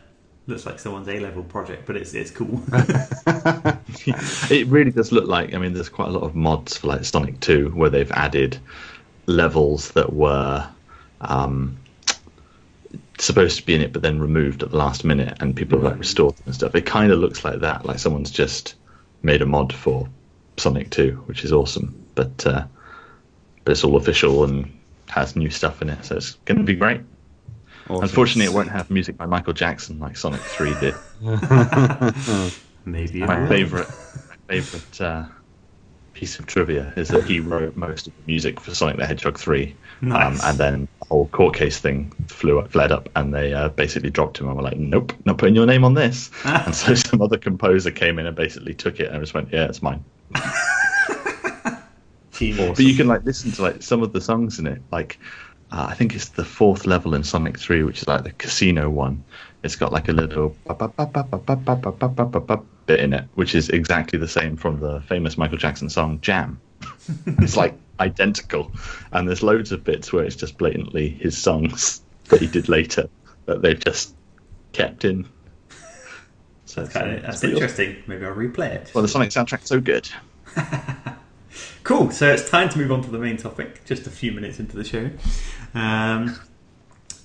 looks like someone's A level project, but it's it's cool. it really does look like. I mean, there's quite a lot of mods for like Sonic 2 where they've added levels that were um, supposed to be in it, but then removed at the last minute, and people have like restored them and stuff. It kind of looks like that, like someone's just made a mod for Sonic 2, which is awesome. But uh, but it's all official and has new stuff in it, so it's going to be great. Awesome. Unfortunately, it won't have music by Michael Jackson like Sonic 3 did. Maybe my favorite, my favorite uh, piece of trivia is that he wrote most of the music for Sonic the Hedgehog 3. Um, nice. Um, and then the whole court case thing flew up, fled up, and they uh, basically dropped him and were like, nope, not putting your name on this. and so some other composer came in and basically took it and just went, yeah, it's mine. awesome. But you can like listen to like some of the songs in it, like uh, I think it's the fourth level in Sonic 3, which is like the casino one. It's got like a little bit in it, which is exactly the same from the famous Michael Jackson song Jam. it's like identical. And there's loads of bits where it's just blatantly his songs that he did later that they've just kept in. So that's, kind of, that's interesting. Maybe I'll replay it. Well, the Sonic soundtrack's so good. cool. So it's time to move on to the main topic. Just a few minutes into the show. Um,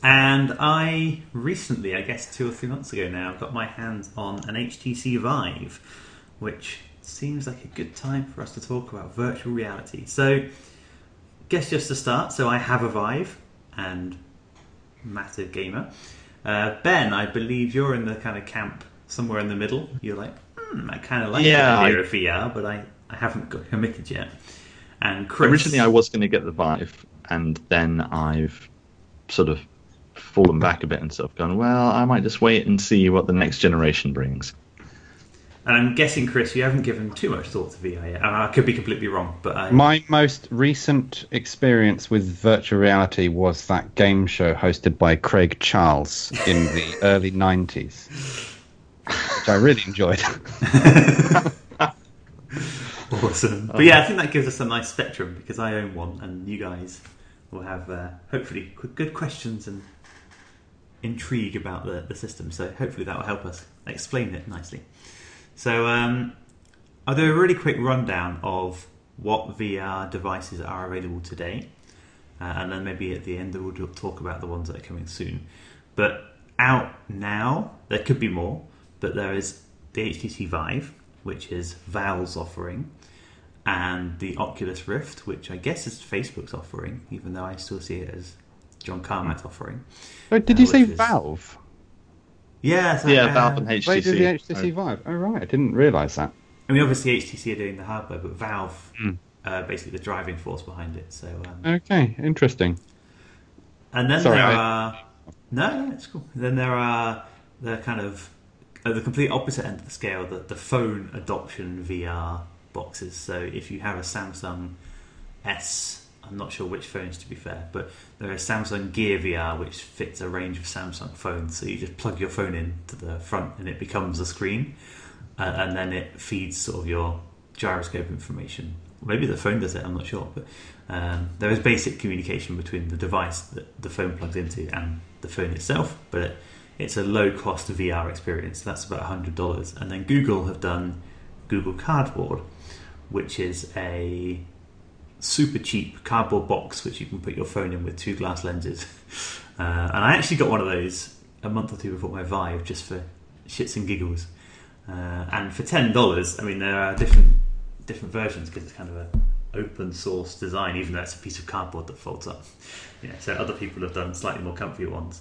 and I recently, I guess two or three months ago now, got my hands on an HTC Vive, which seems like a good time for us to talk about virtual reality. So, guess just to start, so I have a Vive and massive gamer. Uh, ben, I believe you're in the kind of camp somewhere in the middle. You're like, hmm, I kind of like yeah, the idea I... of VR, but I, I haven't got committed yet. And Chris... originally, I was going to get the Vive, and then I've sort of fallen back a bit and sort of gone, well, I might just wait and see what the next generation brings. And I'm guessing, Chris, you haven't given too much thought to VR yet. I could be completely wrong, but I... my most recent experience with virtual reality was that game show hosted by Craig Charles in the early '90s, which I really enjoyed. Awesome. But yeah, I think that gives us a nice spectrum because I own one, and you guys will have uh, hopefully good questions and intrigue about the, the system. So hopefully that will help us explain it nicely. So um, I'll do a really quick rundown of what VR devices are available today, uh, and then maybe at the end we'll talk about the ones that are coming soon. But out now, there could be more, but there is the HTC Vive, which is Valve's offering, and the Oculus Rift, which I guess is Facebook's offering, even though I still see it as John Carmack's offering. Oh, did Uh, you say is- Valve? Yeah, so, Yeah, uh, Valve and HTC. They did the HTC. HTC Vive. Oh right, I didn't realise that. I mean, obviously HTC are doing the hardware, but Valve, Mm. uh, basically the driving force behind it. So, um, Okay, interesting. and then Sorry, there I- are no, no, it's cool. Then there are the kind of at the complete opposite end of the scale, the the phone adoption VR boxes. So if you have a Samsung S, I'm not sure which phones to be fair, but there is Samsung Gear VR, which fits a range of Samsung phones. So you just plug your phone in to the front, and it becomes a screen, uh, and then it feeds sort of your gyroscope information. Maybe the phone does it. I'm not sure, but um, there is basic communication between the device that the phone plugs into and the phone itself. But it, it's a low cost VR experience. That's about hundred dollars. And then Google have done Google Cardboard, which is a super cheap cardboard box which you can put your phone in with two glass lenses. Uh, and I actually got one of those a month or two before my Vive just for shits and giggles. Uh, and for ten dollars, I mean there are different different versions because it's kind of a open source design, even though it's a piece of cardboard that folds up. Yeah, so other people have done slightly more comfy ones.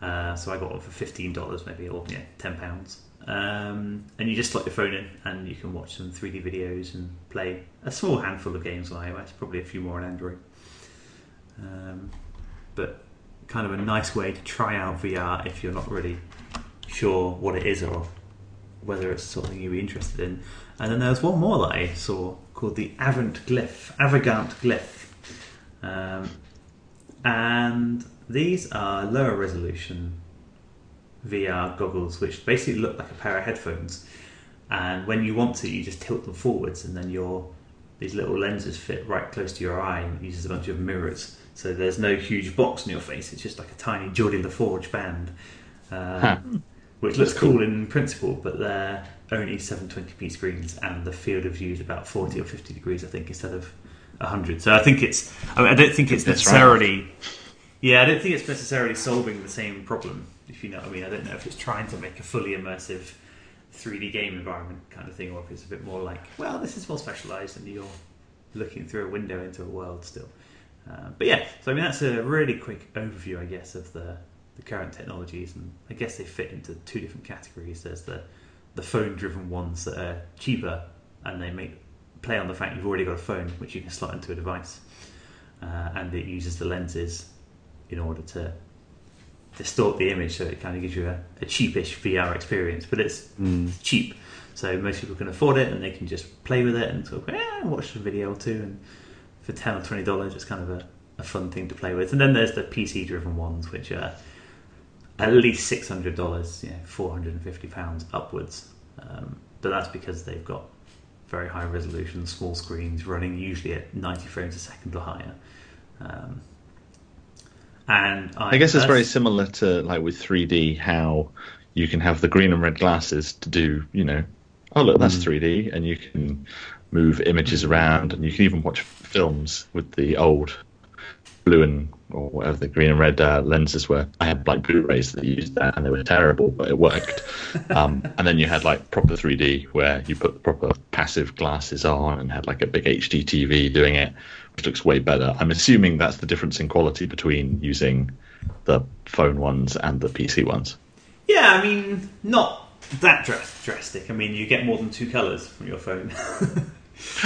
Uh, so I got one for fifteen dollars, maybe, or yeah, ten pounds. Um, and you just slot your phone in, and you can watch some 3D videos and play a small handful of games on iOS, probably a few more on Android. Um, but kind of a nice way to try out VR if you're not really sure what it is or whether it's something you'd be interested in. And then there's one more that I saw called the Avant Glyph, Avegant Glyph. Um, and these are lower resolution VR goggles, which basically look like a pair of headphones. And when you want to, you just tilt them forwards, and then your these little lenses fit right close to your eye, and it uses a bunch of mirrors. So there's no huge box in your face; it's just like a tiny Geordi LaForge band, um, Huh. which looks cool in principle. But they're only 720p screens, and the field of view is about 40 or 50 degrees, I think, instead of 100. So I think it's. I, mean, I don't think it's That's right. necessarily. Yeah, I don't think it's necessarily solving the same problem. If you know what I mean, I don't know if it's trying to make a fully immersive 3D game environment kind of thing, or if it's a bit more like, well, this is more specialised, and you're looking through a window into a world still. Uh, but yeah, so I mean that's a really quick overview, I guess, of the the current technologies, and I guess they fit into two different categories. There's the the phone-driven ones that are cheaper, and they make play on the fact you've already got a phone which you can slot into a device, uh, and it uses the lenses in order to distort the image, so it kind of gives you a, a cheapish VR experience, but it's Mm. cheap. So most people can afford it and they can just play with it and sort of eh, watch a video or two. And for ten or twenty dollars, it's kind of a, a fun thing to play with. And then there's the PC driven ones, which are at least six hundred dollars, yeah, four hundred and fifty pounds upwards. Um, but that's because they've got very high resolution, small screens running usually at ninety frames a second or higher. Um, and I, I guess it's very similar to like with 3D, how you can have the green and red glasses to do, you know, oh look, that's mm. 3D, and you can move images around, and you can even watch films with the old blue and or whatever the green and red uh, lenses were. I had like Blu-rays that used that, and they were terrible, but it worked. um, and then you had like proper 3D where you put the proper passive glasses on and had like a big HD TV doing it, which looks way better. I'm assuming that's the difference in quality between using the phone ones and the PC ones. Yeah, I mean, not that dras- drastic. I mean, you get more than two colours from your phone.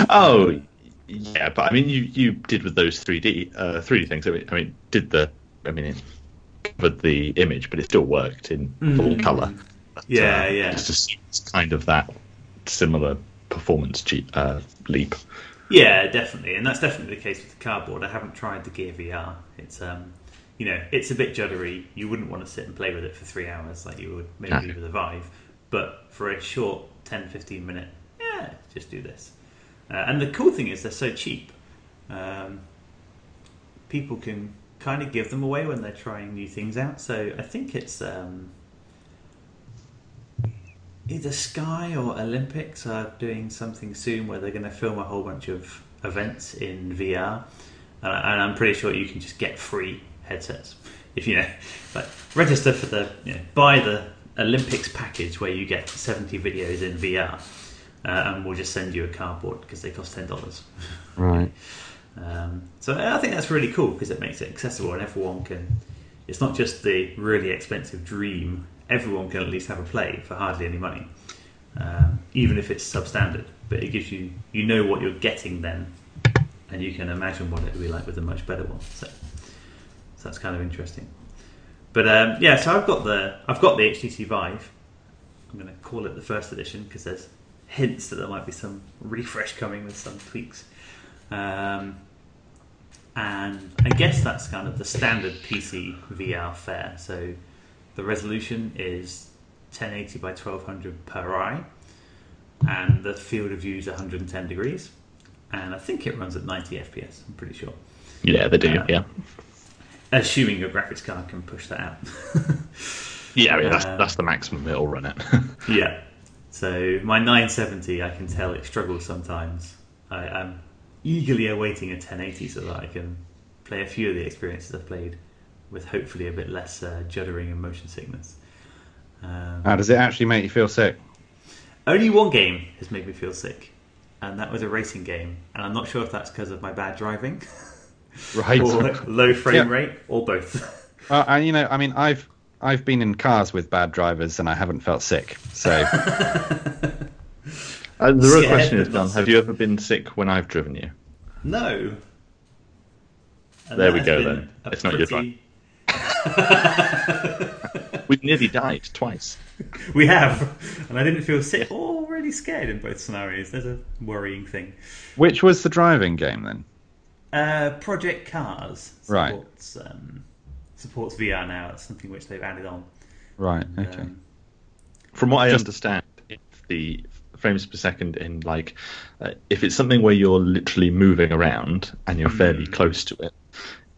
Oh, yeah, but I mean, you you did with those 3D uh, 3D things. I mean, I mean, did the I mean, it covered the image, but it still worked in full color. But, Mm. Yeah, uh, yeah. Just it's kind of that similar performance cheap, uh, leap. yeah, definitely, and that's definitely the case with the cardboard. I haven't tried the Gear VR. It's um, you know, it's a bit juddery. You wouldn't want to sit and play with it for three hours like you would maybe No. with a Vive, but for a short 10, 15 minute, yeah, just do this. Uh, and the cool thing is they're so cheap. Um, people can kind of give them away when they're trying new things out. So I think it's um, either Sky or Olympics are doing something soon where they're going to film a whole bunch of events in VR, uh, and I'm pretty sure you can just get free headsets if you know, like register for the you know, buy the Olympics package where you get 70 videos in VR, uh, and we'll just send you a cardboard because they cost ten dollars. Right. Um, so I think that's really cool because it makes it accessible and everyone can. It's not just the really expensive dream. Everyone can at least have a play for hardly any money, um, even if it's substandard. But it gives you you know what you're getting then, and you can imagine what it would be like with a much better one. So, so that's kind of interesting. But um, yeah, so I've got the I've got the HTC Vive. I'm going to call it the first edition because there's hints that there might be some refresh coming with some tweaks. Um, and I guess that's kind of the standard PC VR fare. So the resolution is 1080 by 1200 per eye, and the field of view is 110 degrees, and I think it runs at 90 FPS. I'm pretty sure, Yeah, they do. Uh, yeah, assuming your graphics card can push that out. yeah. I mean, that's uh, that's the maximum it'll run at. yeah. So my 970, I can tell it struggles sometimes. I, I'm eagerly awaiting a 1080 so that I can play a few of the experiences I've played with hopefully a bit less uh, juddering and motion sickness. Um, How does it actually make you feel sick? only one game has made me feel sick, and that was a racing game. And I'm not sure if that's because of my bad driving Right. or low frame Yeah. rate or both. Uh, and you know, I mean, I've I've been in cars with bad drivers and I haven't felt sick. So Uh, the real Scared, question is, but John, not have you ever been sick when I've driven you? no. And There we go then. a It's not your pretty- We've nearly died twice. We have, and I didn't feel sick or really scared in both scenarios. There's a worrying thing. which was the driving game then? Uh, Project Cars Right. supports um, supports VR now. It's something which they've added on. Right. And, Okay. um, From what I Just- understand, if the frames per second in like, uh, if it's something where you're literally moving around and you're fairly Hmm. close to it,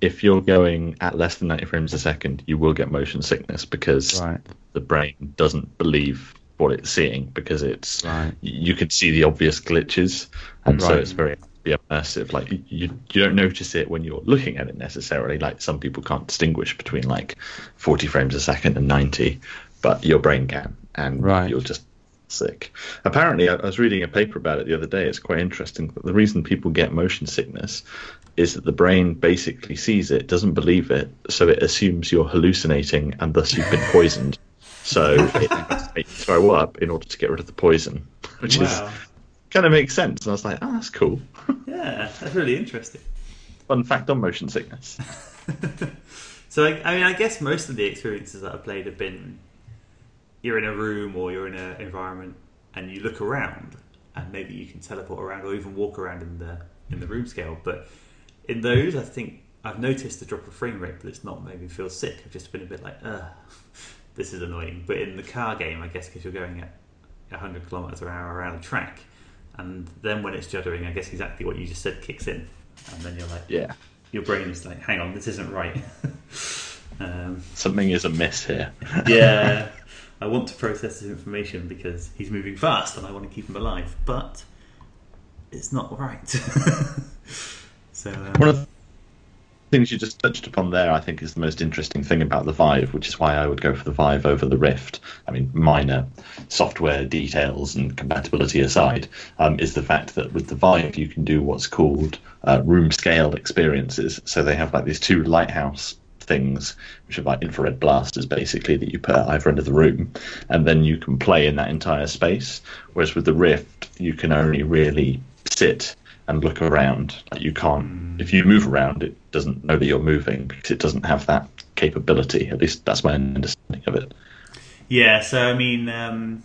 if you're going at less than 90 frames a second, you will get motion sickness because Right. the brain doesn't believe what it's seeing because it's Right. you can see the obvious glitches and so it's very be immersive. Like you you don't notice it when you're looking at it necessarily. Like some people can't distinguish between like 40 frames a second and 90 but your brain can and Right. you'll just sick. Apparently I, was reading a paper about it the other day. It's quite interesting. That the reason people get motion sickness is that the brain basically sees it doesn't believe it so it assumes you're hallucinating and thus you've been poisoned. So it make you throw up in order to get rid of the poison which is wow. Kind of makes sense. And I was like, oh, that's cool. Yeah, that's really interesting. Fun fact on motion sickness. So, I, I mean, I guess most of the experiences that I've played have been you're in a room or you're in an environment and you look around and maybe you can teleport around or even walk around in the in the room scale. But in those, I think I've noticed the drop of frame rate, but it's not made me feel sick. I've just been a bit like, ugh, this is annoying. But in the car game, I guess because you're going at 100 kilometers an hour around a track, and then when it's juddering, I guess exactly what you just said kicks in, and then you're like, Yeah. your brain is like, hang on, this isn't right. um, Something is amiss here. yeah, I want to process this information because he's moving fast and I want to keep him alive, but it's not right. so, um, One of things you just touched upon there, I think, is the most interesting thing about the Vive, which is why I would go for the Vive over the Rift. I mean, minor software details and compatibility aside, um, is the fact that with the Vive you can do what's called uh, room scale experiences. So they have like these two lighthouse things, which are like infrared blasters basically that you put either end of the room, and then you can play in that entire space. Whereas with the Rift, you can only really sit and look around. Like you can't, if you move around, it doesn't know that you're moving because it doesn't have that capability. At least that's my understanding of it. yeah, so I mean, um,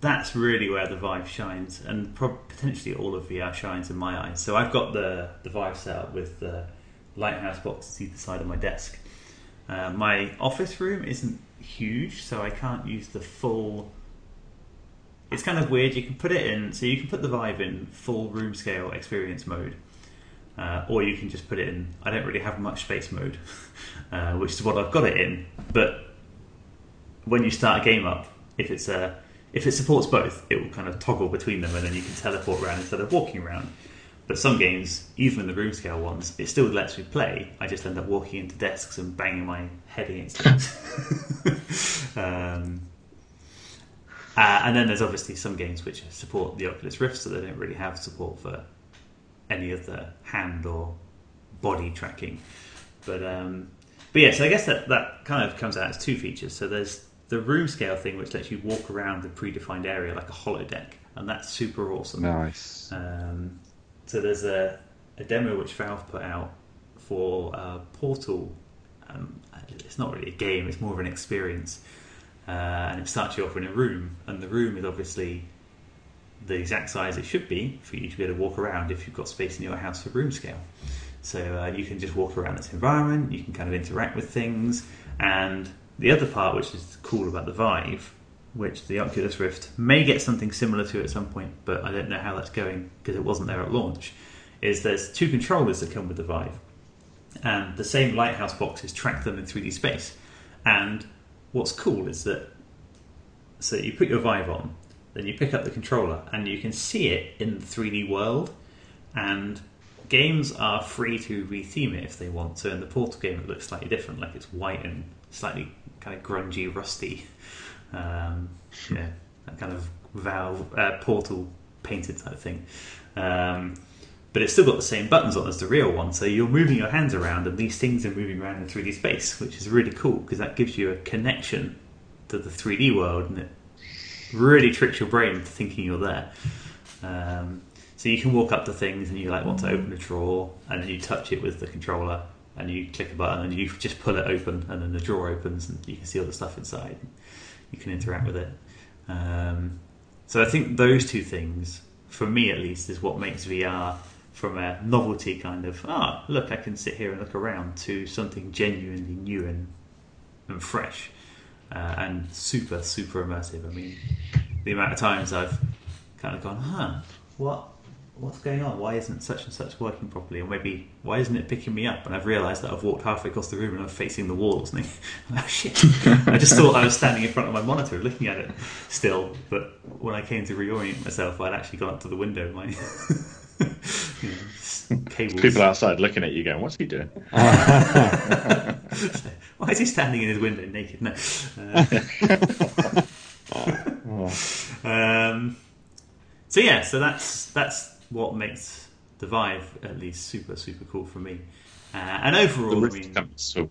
that's really where the Vive shines, and pro- potentially all of VR shines in my eyes. So I've got the, the Vive set up with the lighthouse boxes either side of my desk. Uh, my office room isn't huge, so I can't use the full it's kind of weird. You can put it in, so you can put the Vive in full room scale experience mode, uh, or you can just put it in. I don't really have much space mode, uh, which is what I've got it in. But when you start a game up, if it's a if it supports both, it will kind of toggle between them, and then you can teleport around instead of walking around. But some games, even the room scale ones, it still lets me play. I just end up walking into desks and banging my head against things. um, uh, and then there's obviously some games which support the Oculus Rift, so they don't really have support for any of the hand or body tracking. But um, but yeah, so I guess that that kind of comes out as two features. So there's the room scale thing, which lets you walk around the predefined area like a holodeck, and that's super awesome. Nice. Um, so there's a, a demo which Valve put out for uh, Portal. Um, it's not really a game; it's more of an experience, uh, and it starts you off in a room, and the room is obviously the exact size it should be for you to be able to walk around if you've got space in your house for room scale. So uh, you can just walk around this environment, you can kind of interact with things, and the other part, which is cool about the Vive, which the Oculus Rift may get something similar to at some point, but I don't know how that's going because it wasn't there at launch, is there's two controllers that come with the Vive, and the same lighthouse boxes track them in 3D space. And what's cool is that so you put your Vive on, then you pick up the controller, and you can see it in the 3D world, and games are free to retheme it if they want. So in the Portal game, it looks slightly different, like it's white and slightly kind of grungy, rusty. Um, yeah, that kind of Valve uh, Portal painted type thing. Um, but it's still got the same buttons on as the real one, so you're moving your hands around, and these things are moving around in 3D space, which is really cool because that gives you a connection to the 3D world, and it really tricks your brain into thinking you're there. Um, so you can walk up to things, and you like want to open a drawer, and then you touch it with the controller, and you click a button, and you just pull it open, and then the drawer opens, and you can see all the stuff inside. You can interact with it. Um, so I think those two things, for me at least, is what makes VR from a novelty kind of ah look I can sit here and look around to something genuinely new and and fresh uh, and super super immersive. I mean, the amount of times I've kind of gone, huh, what what's going on? Why isn't such and such working properly? Or maybe why isn't it picking me up? And I've realised that I've walked halfway across the room and I'm facing the wall or something. oh shit! I just thought I was standing in front of my monitor looking at it still, but when I came to reorient myself, I'd actually gone up to the window. My you know, cables. People outside looking at you going, what's he doing? Why is he standing in his window naked? No. Uh, um, so yeah, so that's that's what makes the Vive at least super super cool for me. Uh, and The overall, I mean, comes with,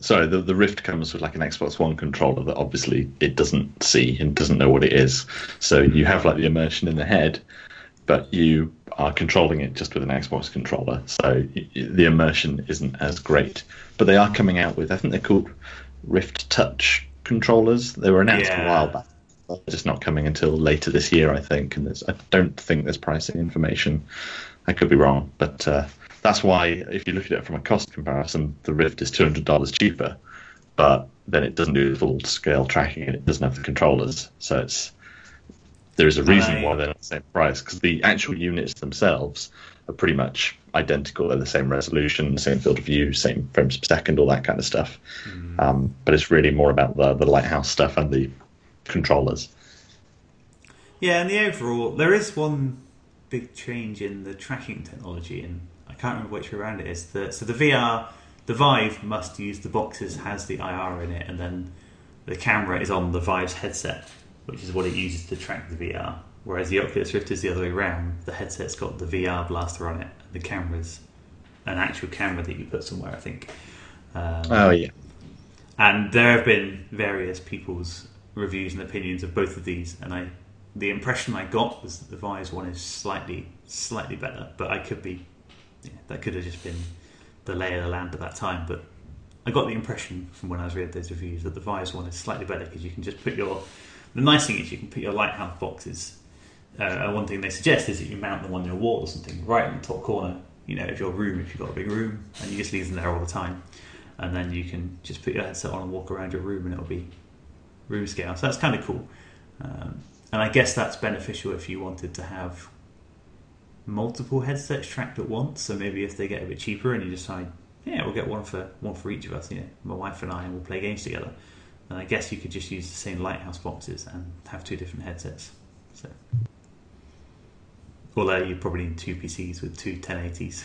sorry, the, the Rift comes with like an Xbox One controller that obviously it doesn't see and doesn't know what it is. So you have like the immersion in the head, but you are controlling it just with an Xbox controller. So the immersion isn't as great. But they are coming out with, I think they're called Rift Touch controllers. They were announced Yeah. a while back. They're just not coming until later this year, I think. And there's, I don't think there's pricing information. I could be wrong, but uh, that's why if you look at it from a cost comparison, the Rift is two hundred dollars cheaper, but then it doesn't do full scale tracking and it doesn't have the controllers. So it's there is a reason why they're not the same price because the actual units themselves are pretty much identical. They're the same resolution, same field of view, same frames per second, all that kind of stuff. Um, but it's really more about the the lighthouse stuff and the controllers. yeah, and the overall, there is one big change in the tracking technology, and I can't remember which way around it is. The, so the VR, the Vive must use the boxes has the IR in it, and then the camera is on the Vive's headset, which is what it uses to track the VR. Whereas the Oculus Rift is the other way around. The headset's got the VR blaster on it, and the camera's an actual camera that you put somewhere, I think. Um, Oh yeah, and there have been various people's reviews and opinions of both of these, and I, the impression I got was that the Vive's one is slightly, slightly better, but I could be, yeah, that could have just been the lay of the land at that time. But I got the impression from when I was reading those reviews that the Vive's one is slightly better because you can just put your. The nice thing is you can put your lighthouse boxes. Uh, one thing they suggest is that you mount them on your wall or something, right in the top corner, you know, of your room if you've got a big room, and you just leave them there all the time and then you can just put your headset on and walk around your room and it'll be room scale. So that's kind of cool. Um, and I guess that's beneficial if you wanted to have multiple headsets tracked at once. So maybe if they get a bit cheaper and you decide, yeah, we'll get one for one for each of us. You know, my wife and I, and we'll play games together. And I guess you could just use the same Lighthouse boxes and have two different headsets. So, although you probably need two PCs with two 1080s,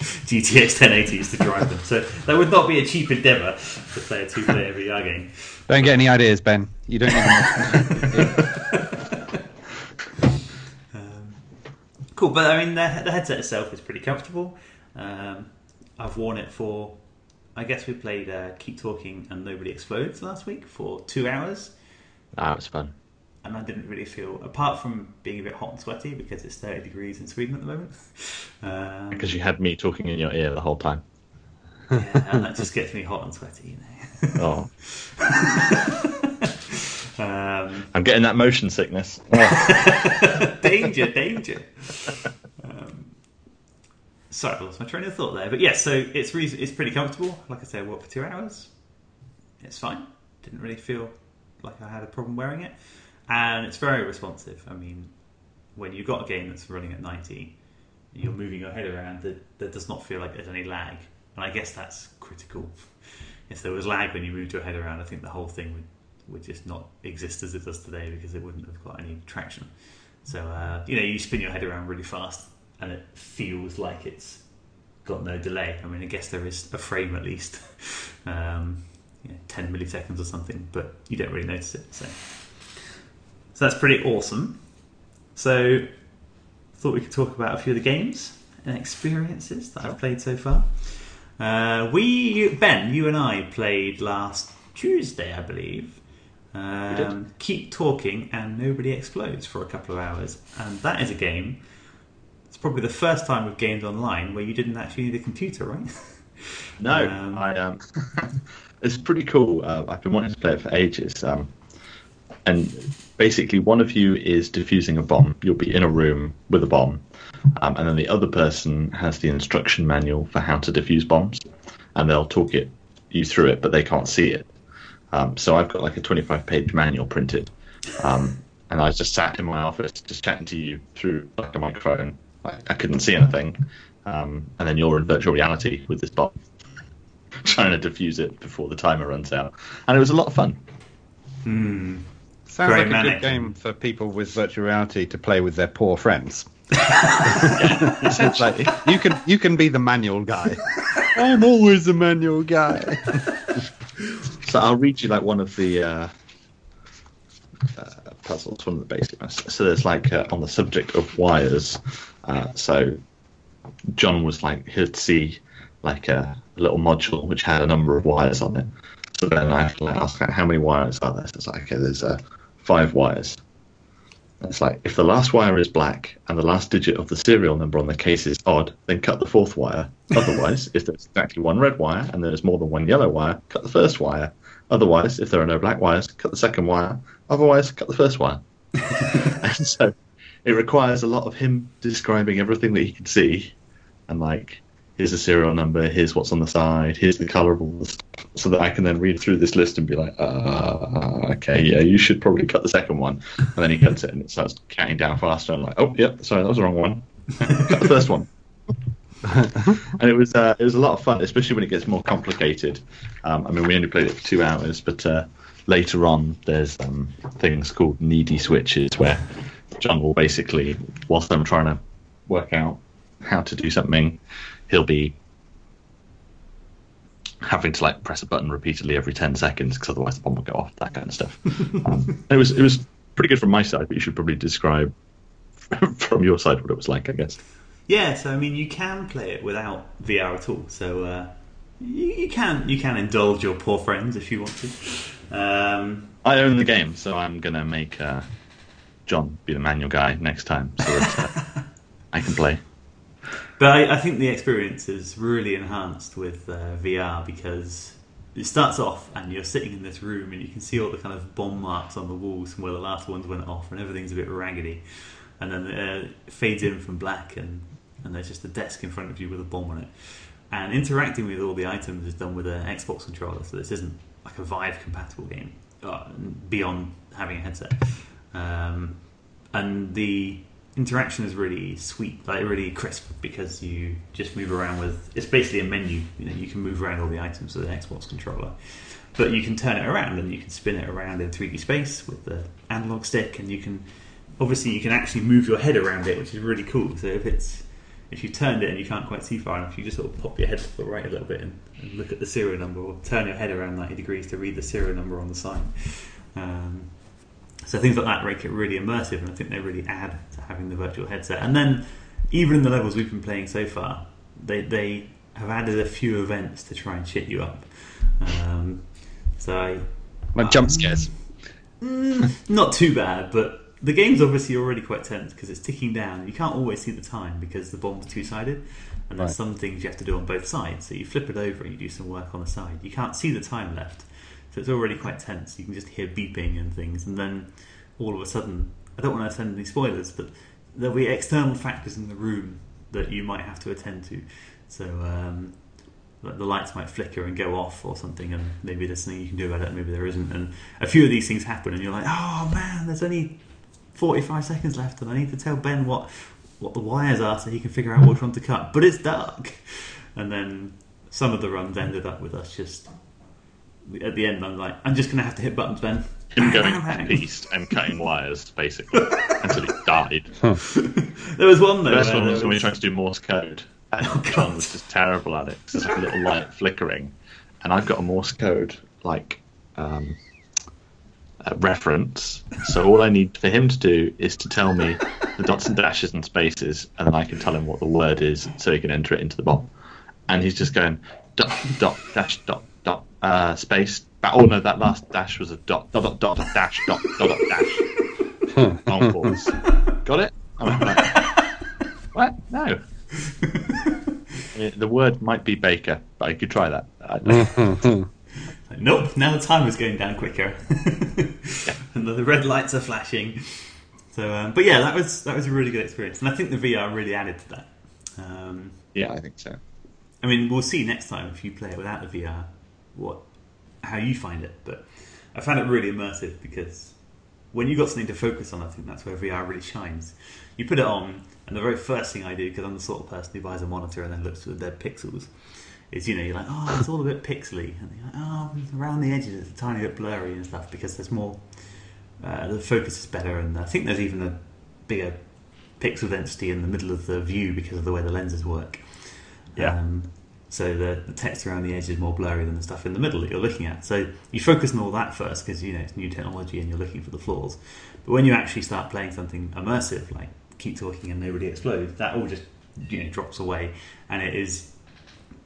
GTX 1080s to drive them. So that would not be a cheap endeavour to play a two-player VR game. Don't get any ideas, Ben. You don't. Um, cool, but I mean, the, the headset itself is pretty comfortable. Um, I've worn it for, I guess we played uh, Keep Talking and Nobody Explodes last week for two hours, That was fun. and I didn't really feel, apart from being a bit hot and sweaty because it's 30 degrees in Sweden at the moment. Um, Because you had me talking in your ear the whole time. yeah, and that just gets me hot and sweaty, you know. Oh, Um, I'm getting that motion sickness. danger, danger. Um, sorry, I lost my train of thought there. But yes, so it's it's pretty comfortable. Like I said, I worked for two hours. It's fine. Didn't really feel like I had a problem wearing it, and it's very responsive. I mean, when you've got a game that's running at ninety, you're moving your head around. That there does not feel like there's any lag, and I guess that's critical. If there was lag when you moved your head around, I think the whole thing would would just not exist as it does today because it wouldn't have got any traction. So uh, you know, you spin your head around really fast, and it feels like it's got no delay. I mean, I guess there is a frame at least, um, you know, ten milliseconds or something, but you don't really notice it. So, so that's pretty awesome. So, thought we could talk about a few of the games and experiences that I've played so far. Uh, we, Ben, you and I played last Tuesday, I believe. Um, keep talking and nobody explodes for a couple of hours, and that is a game. Probably the first time we've gamed online where you didn't actually need a computer, right? No, Um, I um, it's pretty cool. Uh, I've been wanting to play it for ages. Um, and basically, one of you is defusing a bomb. You'll be in a room with a bomb, um, and then the other person has the instruction manual for how to defuse bombs, and they'll talk it you through it, but they can't see it. Um, so I've got like a 25-page manual printed, um, and I just sat in my office just chatting to you through like a microphone. Like, I couldn't see anything, um, and then you're in virtual reality with this bomb trying to defuse it before the timer runs out. And it was a lot of fun. Hmm. Sounds Very like a good game for people with virtual reality to play with their poor friends. It's Like you can you can be the manual guy. I'm always the manual guy. So I'll read you like one of the uh, uh, puzzles, one of the basic ones. So there's like uh, on the subject of wires. Uh, so John was like he'd see like a little module which had a number of wires on it. So then I like, ask like, how many wires are there? So it's like okay, there's uh, five wires. It's like if the last wire is black and the last digit of the serial number on the case is odd, then cut the fourth wire. Otherwise, if there's exactly one red wire and there's more than one yellow wire, cut the first wire. Otherwise, if there are no black wires, cut the second wire. Otherwise, cut the first wire. and so it requires a lot of him describing everything that he can see and like here's the serial number, here's what's on the side, here's the color of all stuff, so that I can then read through this list and be like, uh, okay, yeah, you should probably cut the second one. And then he cuts it and it starts counting down faster. I'm like, oh, yep, sorry, that was the wrong one. cut the first one. and it was uh, it was a lot of fun, especially when it gets more complicated. Um, I mean, we only played it for two hours, but uh, later on, there's um, things called needy switches where Will basically, whilst I'm trying to work out how to do something, he'll be having to like press a button repeatedly every 10 seconds because otherwise the bomb will go off that kind of stuff um, it was it was pretty good from my side but you should probably describe from your side what it was like i guess Yeah, so I mean, you can play it without VR at all. So uh, you, you can you can indulge your poor friends if you want to. Um, i own the game so i'm gonna make uh, john be the manual guy next time so that uh, i can play But I, I think the experience is really enhanced with uh, VR because it starts off and you're sitting in this room and you can see all the kind of bomb marks on the walls from where the last ones went off and everything's a bit raggedy. And then uh, it fades in from black and, and there's just a desk in front of you with a bomb on it. And interacting with all the items is done with an Xbox controller, so this isn't like a Vive compatible game uh, beyond having a headset. Um, and the interaction is really sweet, like really crisp, because you just move around with. It's basically a menu. You know, you can move around all the items with an Xbox controller, but you can turn it around and you can spin it around in 3D space with the analog stick, and you can obviously you can actually move your head around it, which is really cool. So if it's if you turned it and you can't quite see far enough, you just sort of pop your head to the right a little bit and, and look at the serial number, or turn your head around 90 degrees to read the serial number on the sign. Um, so things like that make it really immersive, and I think they really add to having the virtual headset. And then, even in the levels we've been playing so far, they they have added a few events to try and shit you up. Um, so I, Like jump scares. not too bad, but the game's obviously already quite tense because it's ticking down. You can't always see the time because the bomb's two sided, and there's Right. some things you have to do on both sides. So you flip it over and you do some work on the side. You can't see the time left, it's already quite tense. You can just hear beeping and things, and then all of a sudden, I don't want to send any spoilers, but there'll be external factors in the room that you might have to attend to. So um, the lights might flicker and go off or something, and maybe there's something you can do about it, maybe there isn't. And a few of these things happen, and you're like, oh man, there's only 45 seconds left, and I need to tell Ben what what the wires are so he can figure out which one to cut. But it's dark, and then some of the runs ended up with us just at the end. I'm like, I'm just gonna have to hit buttons, Ben. Him going east and cutting wires, basically, until he died. There was one though. The best one was when we tried to do Morse code, and Oh, John was just terrible at it. There's like a little light flickering, and I've got a Morse code like um, a reference. So all I need for him to do is to tell me the dots and dashes and spaces, and then I can tell him what the word is, so he can enter it into the bomb. And he's just going dot dot dash dot uh, space. ba- Oh no, that last dash was a dot dot dot dot dash dot dot dot dash. Long pause. Got it? I'm what? No. The word might be baker, but I could try that. I Nope, now the time is going down quicker. and the red lights are flashing. So, um, but yeah, that was that was a really good experience, and I think the VR really added to that. Um, Yeah, I think so. I mean, we'll see next time if you play it without the VR, what how you find it. But I found it really immersive because when you got something to focus on, I think that's where VR really shines. You put it on, and the very first thing I do, because I'm the sort of person who buys a monitor and then looks for the dead pixels, is you know you're like, oh, it's all a bit pixely, and you're like, oh, around the edges it's a tiny bit blurry and stuff because there's more. Uh, the focus is better, and I think there's even a bigger pixel density in the middle of the view because of the way the lenses work. Yeah. Um, so the, the text around the edge is more blurry than the stuff in the middle that you're looking at. So you focus on all that first because you know it's new technology and you're looking for the flaws. But when you actually start playing something immersive, like keep talking and nobody explodes, that all just you know drops away, and it is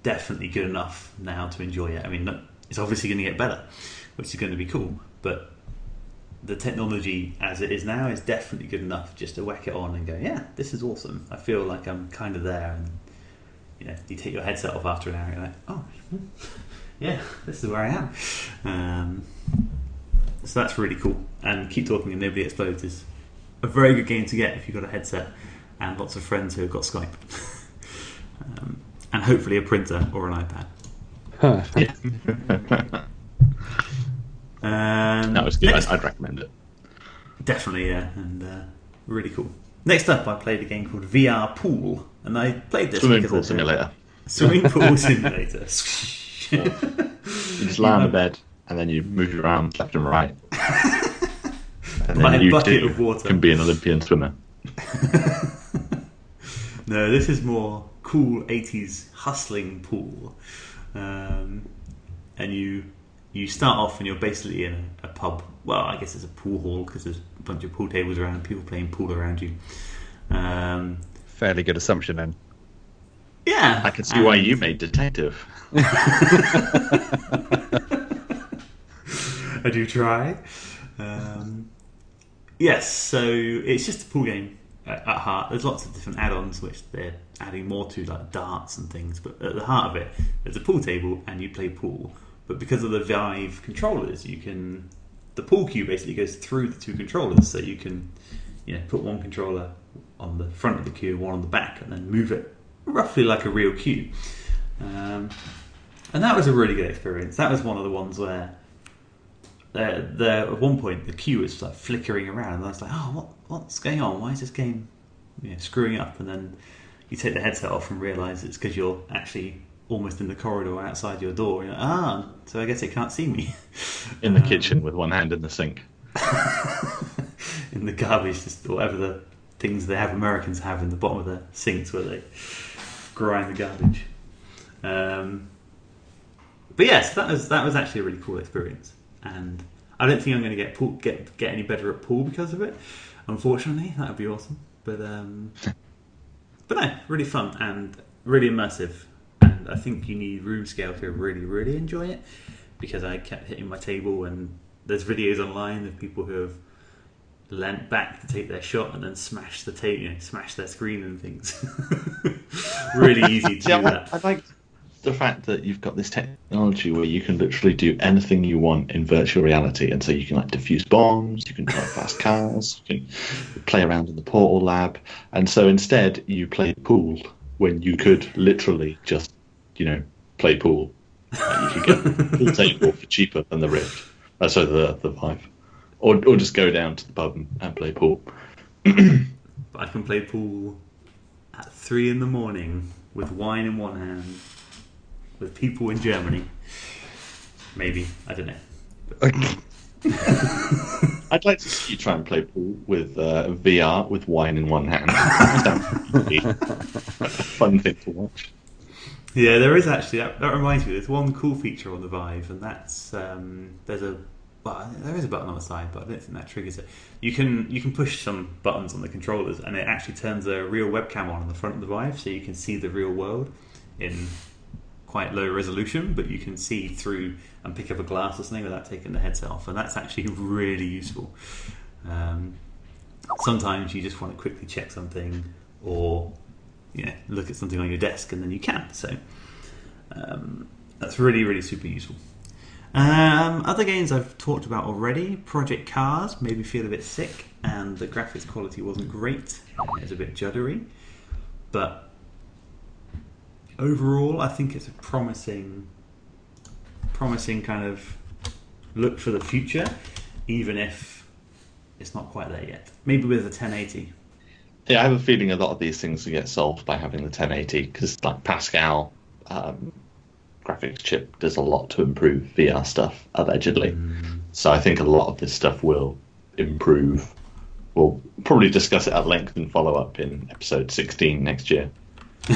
definitely good enough now to enjoy it. I mean, it's obviously going to get better, which is going to be cool, but the technology as it is now is definitely good enough just to whack it on and go, yeah, this is awesome. I feel like I'm kind of there, and you know, you take your headset off after an hour, and you're like, oh, yeah, this is where I am. Um, so that's really cool. And keep talking and nobody explodes is a very good game to get if you've got a headset and lots of friends who have got Skype, um, and hopefully a printer or an iPad. Um, that was good. next- I'd, I'd recommend it. Definitely, yeah, and uh, really cool. Next up, I played a game called VR Pool, and I played this Swimming pool simulator. Swimming pool simulator. You just lie on the bed and then you move around left and right. And then you too can be an Olympian swimmer. no, this is more cool '80s hustling pool, um, and you you start off and you're basically in a, a pub. Well, I guess it's a pool hall because there's a bunch of pool tables around, and people playing pool around you. Um, Fairly good assumption then. yeah, I can see why you made detective. I do try. Um, yes, so it's just a pool game at, at heart. There's lots of different add-ons which they're adding more to, like darts and things. But at the heart of it, there's a pool table and you play pool. But because of the Vive controllers, you can the pool cue basically goes through the two controllers, so you can you know put one controller on the front of the cue, one on the back, and then move it roughly like a real cue. Um, and that was a really good experience. That was one of the ones where there, there at one point the cue was like flickering around, and I was like, "Oh, what, what's going on? Why is this game you know, screwing up?" And then you take the headset off and realise it's because you're actually almost in the corridor outside your door. You're like, ah, so I guess it can't see me in the kitchen with one hand in the sink. in the garbage, just whatever the things they have Americans have in the bottom of the sinks where they grind the garbage. Um, but yes, that was that was actually a really cool experience, and I don't think I'm going to get pool, get get any better at pool because of it. Unfortunately, that would be awesome. But um, but no, really fun and really immersive. And I think you need room scale to really really enjoy it because I kept hitting my table and there's videos online of people who have leant back to take their shot and then smash the tape, you know, smash their screen and things. really easy to Yeah, do I, that. I like the fact that you've got this technology where you can literally do anything you want in virtual reality, and so you can like defuse bombs, you can drive fast cars, you can play around in the portal lab, and so instead you play pool when you could literally just, you know, play pool. Like, you could get a pool table for cheaper than the Rift, uh, so the the Vive, or or just go down to the pub and, and play pool. But I can play pool at three in the morning with wine in one hand, with people in Germany. Maybe I don't know. I'd like to see you try and play pool with uh, VR with wine in one hand. That would be a fun thing to watch. Yeah, there is actually. That, that reminds me. There's one cool feature on the Vive, and that's um, there's a well, there is a button on the side, but I don't think that triggers it. You can you can push some buttons on the controllers, and it actually turns a real webcam on in the front of the Vive, so you can see the real world in quite low resolution, but you can see through and pick up a glass or something without taking the headset off, and that's actually really useful. Um, sometimes you just want to quickly check something, or you know, look at something on your desk, and then you can. So um, that's really, really super useful. Um, other games I've talked about already. Project Cars made me feel a bit sick, and the graphics quality wasn't great. It was a bit juddery, but overall, I think it's a promising, promising kind of look for the future, even if it's not quite there yet. Maybe with a 1080. Yeah, I have a feeling a lot of these things will get solved by having the 1080 because, like Pascal um, graphics chip, does a lot to improve VR stuff allegedly. So I think a lot of this stuff will improve. We'll probably discuss it at length and follow up in episode 16 next year. Uh,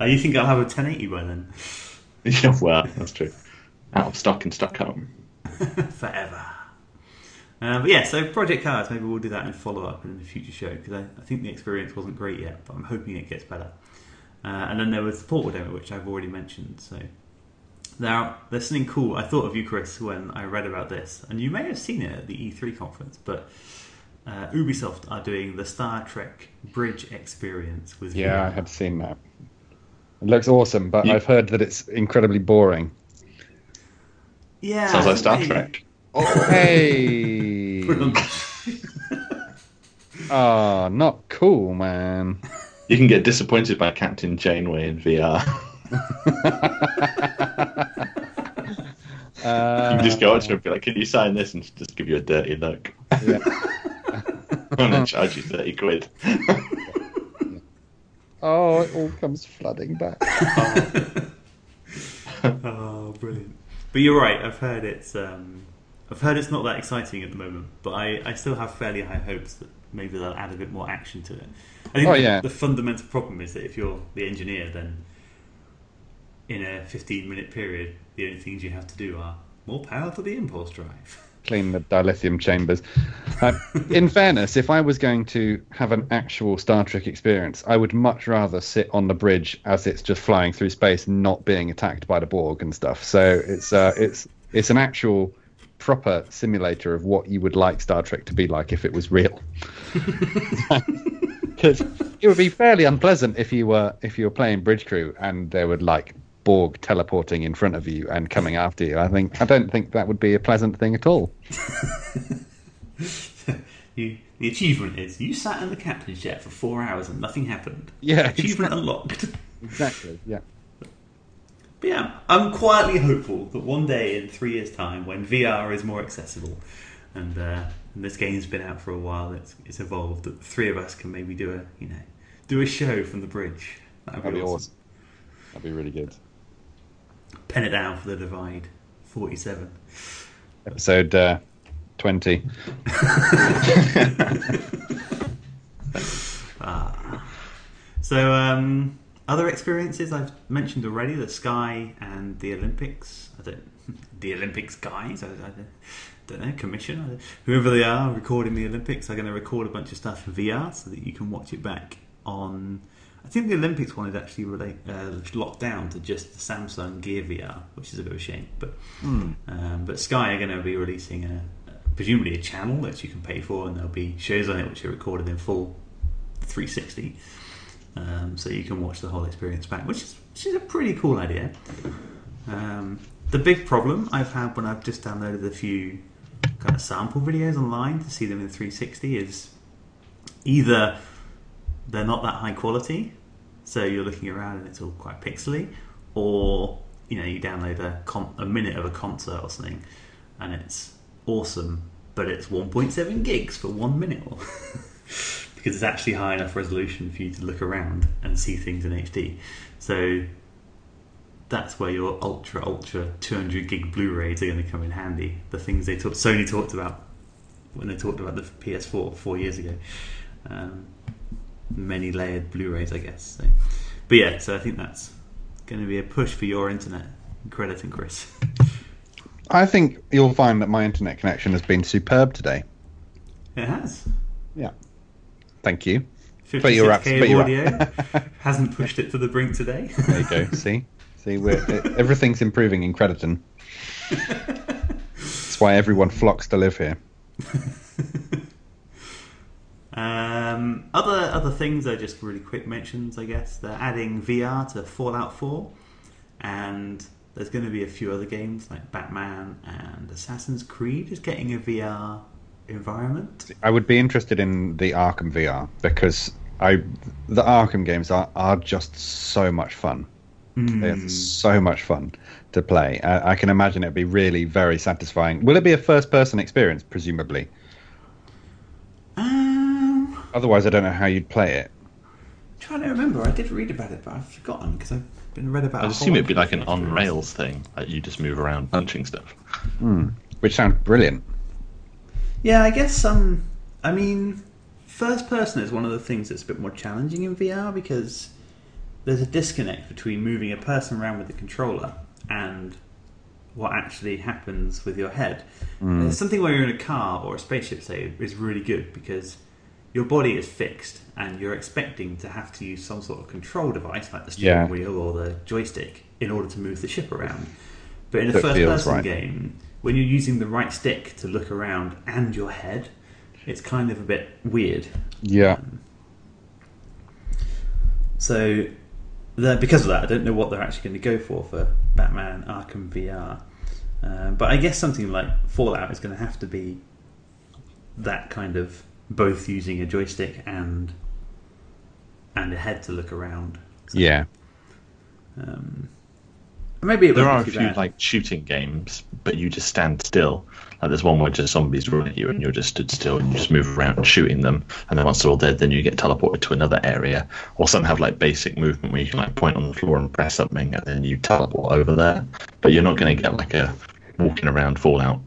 you think I'll have a 1080 by then? Yeah, well, that's true. Out of stock in Stockholm. Forever. Uh, but yeah, so Project Cars, maybe we'll do that in follow up in a future show because I, I think the experience wasn't great yet, but I'm hoping it gets better. Uh, and then there was the Portal demo, which I've already mentioned. So now there's something cool. I thought of you, Chris, when I read about this, and you may have seen it at the E3 conference, but uh, Ubisoft are doing the Star Trek Bridge experience with Yeah, I have seen that. It looks awesome, but You- I've heard that it's incredibly boring. Yeah, Sounds like Star think Trek. Oh, hey! oh, not cool, man. You can get disappointed by Captain Janeway in VR. Uh, you can just go up to her and be like, "Can you sign this?" and she'll just give you a dirty look, yeah. I'm gonna charge you thirty quid. Oh, it all comes flooding back. oh, brilliant! But you're right. I've heard it's um, I've heard it's not that exciting at the moment, but I, I still have fairly high hopes that maybe they'll add a bit more action to it. I think Oh, the, yeah. the fundamental problem is that if you're the engineer, then in a 15 minute period, the only things you have to do are more power to the impulse drive. Clean the dilithium chambers. Uh, in fairness, if I was going to have an actual Star Trek experience, I would much rather sit on the bridge as it's just flying through space, not being attacked by the Borg and stuff. So it's uh, it's it's an actual proper simulator of what you would like Star Trek to be like if it was real. Because it would be fairly unpleasant if you were if you were playing Bridge Crew and there would like Borg teleporting in front of you and coming after you. I think I don't think that would be a pleasant thing at all. you, the achievement is you sat in the captain's jet for four hours and nothing happened. Yeah, Achievement unlocked. Exactly. Yeah. But yeah, I'm quietly hopeful that one day in three years' time, when VR is more accessible, and, uh, and this game's been out for a while, it's, it's evolved. That the three of us can maybe do a you know do a show from the bridge. That'd, That'd be awesome. That'd be really good. Pen it down for the divide. Forty-seven. Episode uh, twenty. Ah. So, um, other experiences I've mentioned already: the Sky and the Olympics. I don't, the Olympics guys. I, I don't, know commission. I whoever they are recording the Olympics are going to record a bunch of stuff in VR so that you can watch it back on. I think the Olympics one is actually relate, uh, locked down to just the Samsung Gear VR, which is a bit of a shame. But Hmm. um, but Sky are going to be releasing a presumably a channel that you can pay for, and there'll be shows on it which are recorded in full 360, um, so you can watch the whole experience back, which is which is a pretty cool idea. Um, the big problem I've had when I've just downloaded a few kind of sample videos online to see them in 360 is either they're not that high quality, so you're looking around and it's all quite pixely, or you know you download a con- a minute of a concert or something, and it's awesome, but it's 1.7 gigs for one minute, because it's actually high enough resolution for you to look around and see things in HD. So that's where your ultra ultra 200 gig Blu-rays are going to come in handy. The things they talk, Sony talked about when they talked about the PS4 four years ago. Um, many layered Blu-rays, I guess. So. But yeah, so I think that's going to be a push for your internet. Crediton Chris. I think you'll find that my internet connection has been superb today. It has. Yeah. Thank you. 56K But you're abs- but you're audio hasn't pushed it to the brink today. There you go. See, see, we're, everything's improving in Crediton. That's why everyone flocks to live here. Um, other other things are just really quick mentions, I guess. They're adding VR to Fallout 4, and there's going to be a few other games like Batman and Assassin's Creed is getting a VR environment. I would be interested in the Arkham VR because I the Arkham games are, are just so much fun. They're Hmm. so much fun to play. I, I can imagine it'd be really very satisfying. Will it be a first person experience? Presumably. Um, Otherwise, I don't know how you'd play it. trying to remember. I did read about it, but I've forgotten because I've been read about. I'd assume it'd be like an on rails thing, like you just move around punching stuff. Which sounds brilliant. Yeah, I guess um I mean first person is one of the things that's a bit more challenging in VR because there's a disconnect between moving a person around with the controller and what actually happens with your head. There's something where you're in a car or a spaceship say is really good because your body is fixed and you're expecting to have to use some sort of control device like the steering Yeah. wheel or the joystick in order to move the ship around. But in a first person right. game, when you're using the right stick to look around and your head, it's kind of a bit weird. Yeah. So, the, because of that, I don't know what they're actually going to go for for Batman Arkham VR. Uh, but I guess something like Fallout is going to have to be that kind of both using a joystick and and a head to look around. Yeah. Um, maybe it There are a few bad. like shooting games, but you just stand still. Like there's one where just zombies run at you and you're just stood still and you just move around shooting them. And then once they're all dead, then you get teleported to another area. Or some have like basic movement where you can like point on the floor and press something and then you teleport over there. But you're not going to get like a walking around Fallout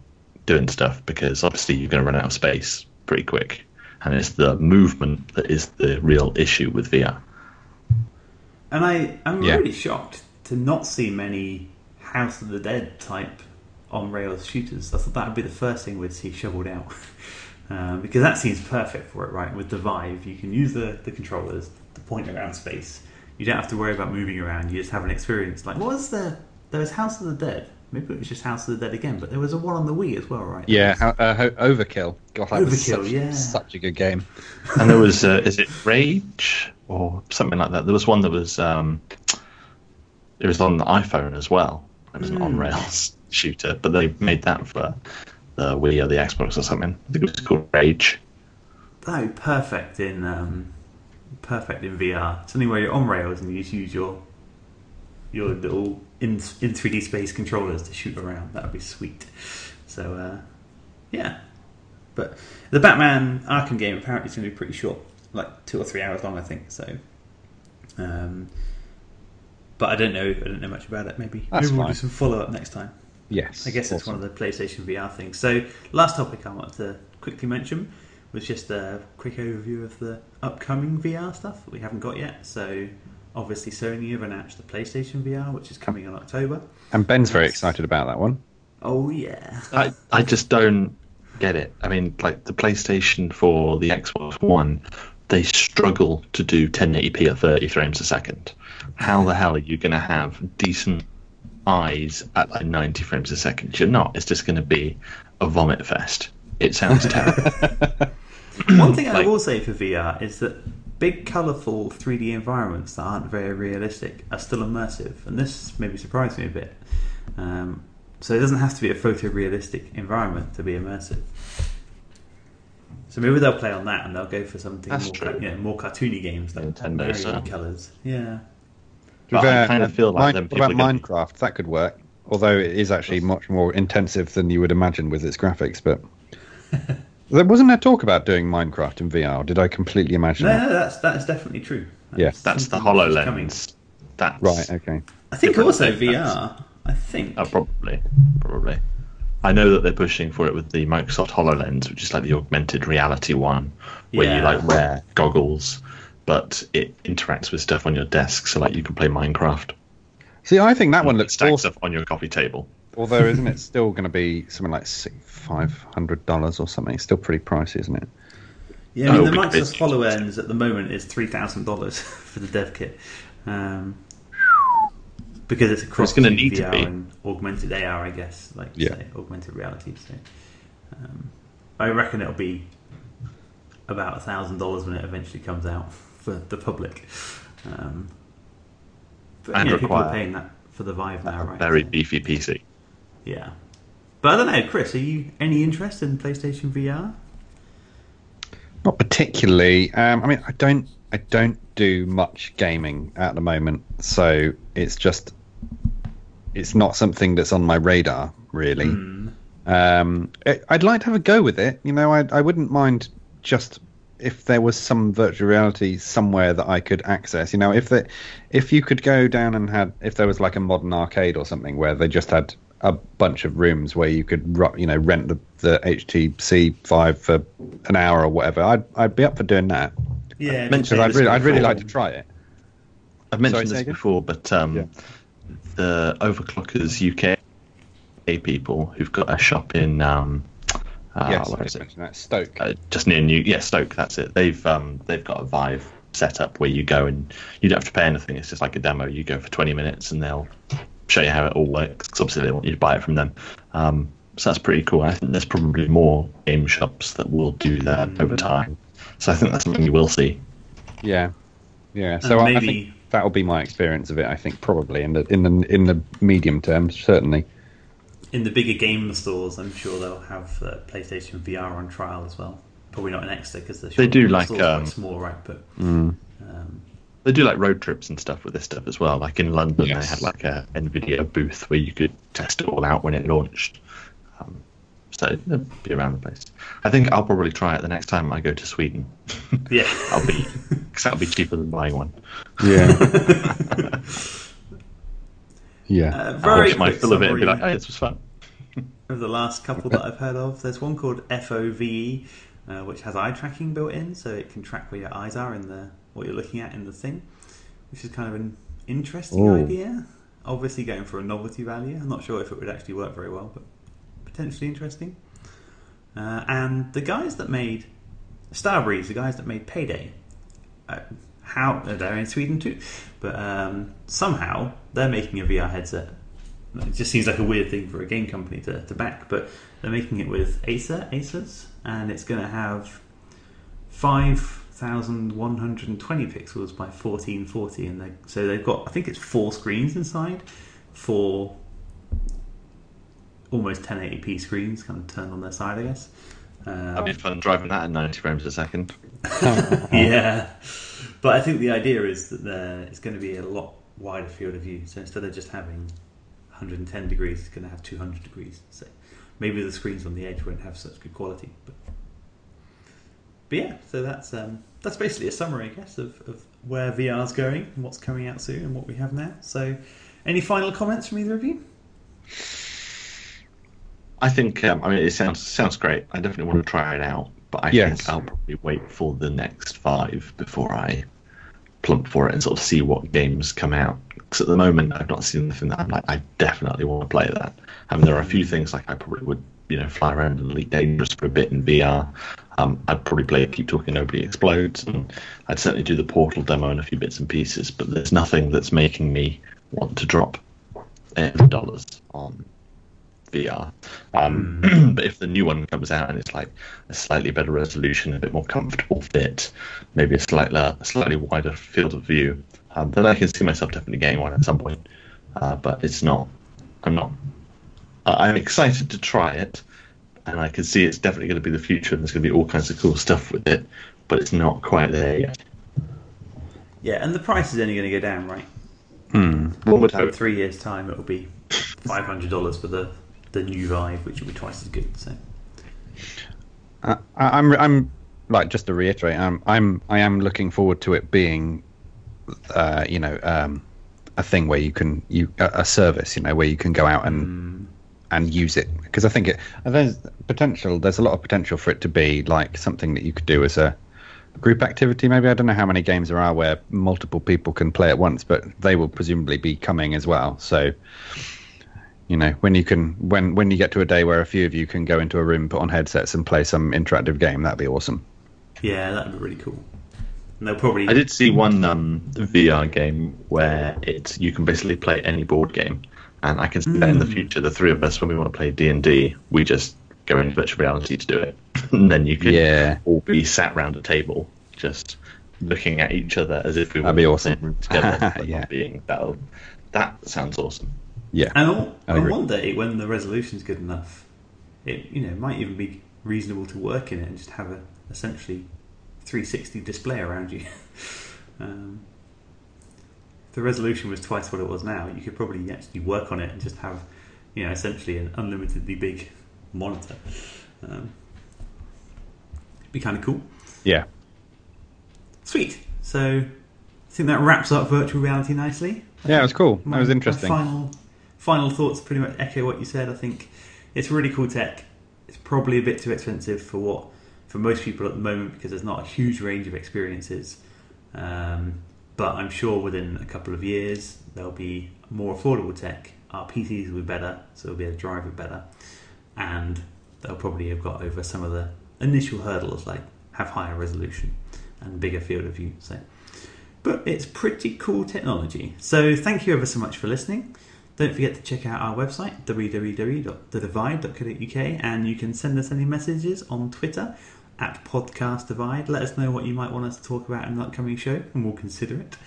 doing stuff because obviously you're going to run out of space pretty quick. And it's the movement that is the real issue with VR. And I, I'm Yeah. really shocked to not see many House of the Dead type on rails shooters. I thought that would be the first thing we'd see shoveled out. um, because that seems perfect for it, right? With the Vive, you can use the, the controllers to point around space. You don't have to worry about moving around, you just have an experience. Like, what was the. There was House of the Dead. Maybe it was just House of the Dead again, but there was a one on the Wii as well, right? Yeah. How, uh, Overkill. God, that was Overkill, such, yeah. such a good game. And there was, uh, is it Rage or something like that? There was one that was, um, it was on the iPhone as well. It was an Hmm. on rails shooter, but they made that for the Wii or the Xbox or something. I think it was called Rage. Be perfect in um, perfect in VR. Something where you're on rails and you just use your your little in in 3D space controllers to shoot around. That would be sweet. So uh, yeah, but the Batman Arkham game apparently is going to be pretty short, like two or three hours long, I think. So, um, but I don't know. I don't know much about it. Maybe That's maybe we'll do some follow up next time. Yes. I guess it's one of the PlayStation VR things. So, last topic I wanted to quickly mention was just a quick overview of the upcoming VR stuff that we haven't got yet. So, obviously, Sony have announced the PlayStation VR, which is coming in October. And Ben's very excited about that one. Oh yeah, I, I just don't get it. I mean, like the PlayStation for the Xbox One, they struggle to do 1080p at 30 frames a second. How the hell are you going to have decent eyes at like 90 frames a second? You're not. It's just going to be a vomit fest. It sounds terrible. One thing I will say for VR is that big, colourful 3D environments that aren't very realistic are still immersive, and this maybe surprised me a bit. Um, so it doesn't have to be a photorealistic environment to be immersive. So maybe they'll play on that and they'll go for something more, true. ca- yeah, more cartoony games like Nintendo Mario style. colours. Yeah. But I kind of feel like Mine- them about are gonna be- Minecraft? That could work. Although it is actually much more intensive than you would imagine with its graphics, but there wasn't there talk about doing Minecraft in VR. Did I completely imagine No, that? no, that's that's definitely true. Yeah. That's the something which is coming. HoloLens. That's Right. Okay. I think also VR. I think. Oh, probably, probably. I know that they're pushing for it with the Microsoft Hololens, which is like the augmented reality one, where you like wear goggles, but it interacts with stuff on your desk, so like you can play Minecraft. See, I think that one looks stack awesome. stuff on your coffee table. Although, isn't it still going to be something like five hundred dollars or something? It's still pretty pricey, isn't it? Yeah, I mean, Oh, the big Microsoft business. HoloLens at the moment is three thousand dollars for the dev kit, um, because it's a cross gonna between need to VR be. and augmented AR, I guess, like you Yeah. say, augmented reality. So, um, I reckon it'll be about a thousand dollars when it eventually comes out for the public. Um, but And yeah, people are paying that for the Vive now, right? Very So, beefy PC. yeah. But I don't know, Chris. Are you any interest in PlayStation VR? Not particularly. Um, I mean, I don't. I don't do much gaming at the moment, so it's just. It's not something that's on my radar, really. Hmm. Um, I- I'd like to have a go with it. You know, I, I wouldn't mind just if there was some virtual reality somewhere that I could access. You know, if the, if you could go down and had if there was like a modern arcade or something where they just had a bunch of rooms where you could you know rent the, the HTC Vive for an hour or whatever. I'd I'd be up for doing that Yeah, Mention because I'd really I'd really like to try it. I've mentioned say this before, but um, Yeah. the Overclockers UK people who've got a shop in um, uh, yes, I is did it? that Stoke. uh, just near New, yeah, Stoke. That's it. They've um, they've got a Vive set up where you go and you don't have to pay anything. It's just like a demo. You go for twenty minutes and they'll show you how it all works. 'cause obviously, they want you to buy it from them. Um, so that's pretty cool. I think there's probably more game shops that will do that over time. So I think that's something you will see. Yeah, yeah. So I, I maybe- think that'll be my experience of it. I think probably in the in the in the medium term, certainly. In the bigger game stores, I'm sure they'll have uh, PlayStation VR on trial as well. Probably not in Exeter because They do like, stores are um, small, right? But Mm. um, They do like road trips and stuff with this stuff as well. Like in London, Yes. they had like a Nvidia booth where you could test it all out when it launched. Um, so it'll be around the place. I think I'll probably try it the next time I go to Sweden. yeah, I'll be because that'll be cheaper than buying one. Yeah, yeah. uh, I'll very watch my fill of it and be like, "Oh, this was fun." of the last couple that I've heard of. There's one called FOVE, uh, which has eye tracking built in, so it can track where your eyes are in the what you're looking at in the thing, which is kind of an interesting Ooh. idea. Obviously, going for a novelty value. I'm not sure if it would actually work very well, but potentially interesting. Uh, and the guys that made Starbreeze, the guys that made Payday, uh, how they're in Sweden too, but um, somehow they're making a VR headset. It just seems like a weird thing for a game company to, to back, but they're making it with Acer, Acers, and it's going to have 5,120 pixels by 1440, and they so they've got I think it's four screens inside, four almost 1080p screens, kind of turned on their side, I guess. Um, That'd be fun driving that at 90 frames a second. yeah, but I think the idea is that there, it's going to be a lot wider field of view. So instead of just having 110 degrees it's going to have 200 degrees. So maybe the screens on the edge won't have such good quality. But, but yeah, so that's um, that's basically a summary, I guess, of, of where VR's going and what's coming out soon and what we have now. So, any final comments from either of you? I think um, I mean it sounds sounds great. I definitely want to try it out, but I Yes. think I'll probably wait for the next Vive before I plump for it and sort of see what games come out. Because at the moment I've not seen anything that I'm like I definitely want to play that. I mean there are a few things like I probably would you know fly around and Elite Dangerous for a bit in VR. Um, I'd probably play Keep Talking Nobody Explodes, and I'd certainly do the Portal demo and a few bits and pieces. But there's nothing that's making me want to drop dollars on VR. Um, but if the new one comes out and it's like a slightly better resolution, a bit more comfortable fit, maybe a slightly slightly wider field of view, um, then I can see myself definitely getting one at some point. Uh, but it's not. I'm not. I- I'm excited to try it, and I can see it's definitely going to be the future, and there's going to be all kinds of cool stuff with it. But it's not quite there yet. Yeah, and the price is only going to go down, right? Would In three years' time, it will be $500 for the, the new Vive, which will be twice as good. So, Uh, I, I'm I'm like just to reiterate, I'm I'm I am looking forward to it being, uh, you know, um, a thing where you can you a, a service, you know, where you can go out and and use it because I think it there's potential. There's a lot of potential for it to be like something that you could do as a group activity. Maybe I don't know how many games there are where multiple people can play at once, but they will presumably be coming as well. So you know when you can when when you get to a day where a few of you can go into a room put on headsets and play some interactive game that'd be awesome yeah, that would be really cool. And they'll probably. I did see one um, VR game where it's you can basically play any board game, and I can see that in the future. The three of us, when we want to play D and D, we just go into virtual reality to do it, and then you can Yeah. all be sat round a table, just looking at each other as if we were That'd be awesome. together. Yeah. being that that sounds awesome. Yeah And, I and one day, when the resolution's good enough, it you know might even be reasonable to work in it and just have a essentially 360 display around you. um, if the resolution was twice what it was now, you could probably actually work on it and just have, you know, essentially an unlimitedly big monitor. Um, It'd be kind of cool. yeah Sweet. So, I think that wraps up virtual reality nicely. yeah it was cool that was interesting final, final thoughts pretty much echo what you said. I think it's really cool tech. It's probably a bit too expensive for what for most people at the moment because there's not a huge range of experiences. Um, but I'm sure within a couple of years there'll be more affordable tech. Our PCs will be better, so we'll be able to drive it better, and they'll probably have got over some of the initial hurdles like have higher resolution and bigger field of view. So but it's pretty cool technology. So thank you ever so much for listening. Don't forget to check out our website www.thedivide.co.uk and you can send us any messages on Twitter at Podcast Divide. Let us know what you might want us to talk about in an upcoming show and we'll consider it.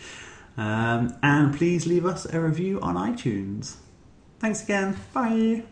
Um, and please leave us a review on iTunes. Thanks again. Bye.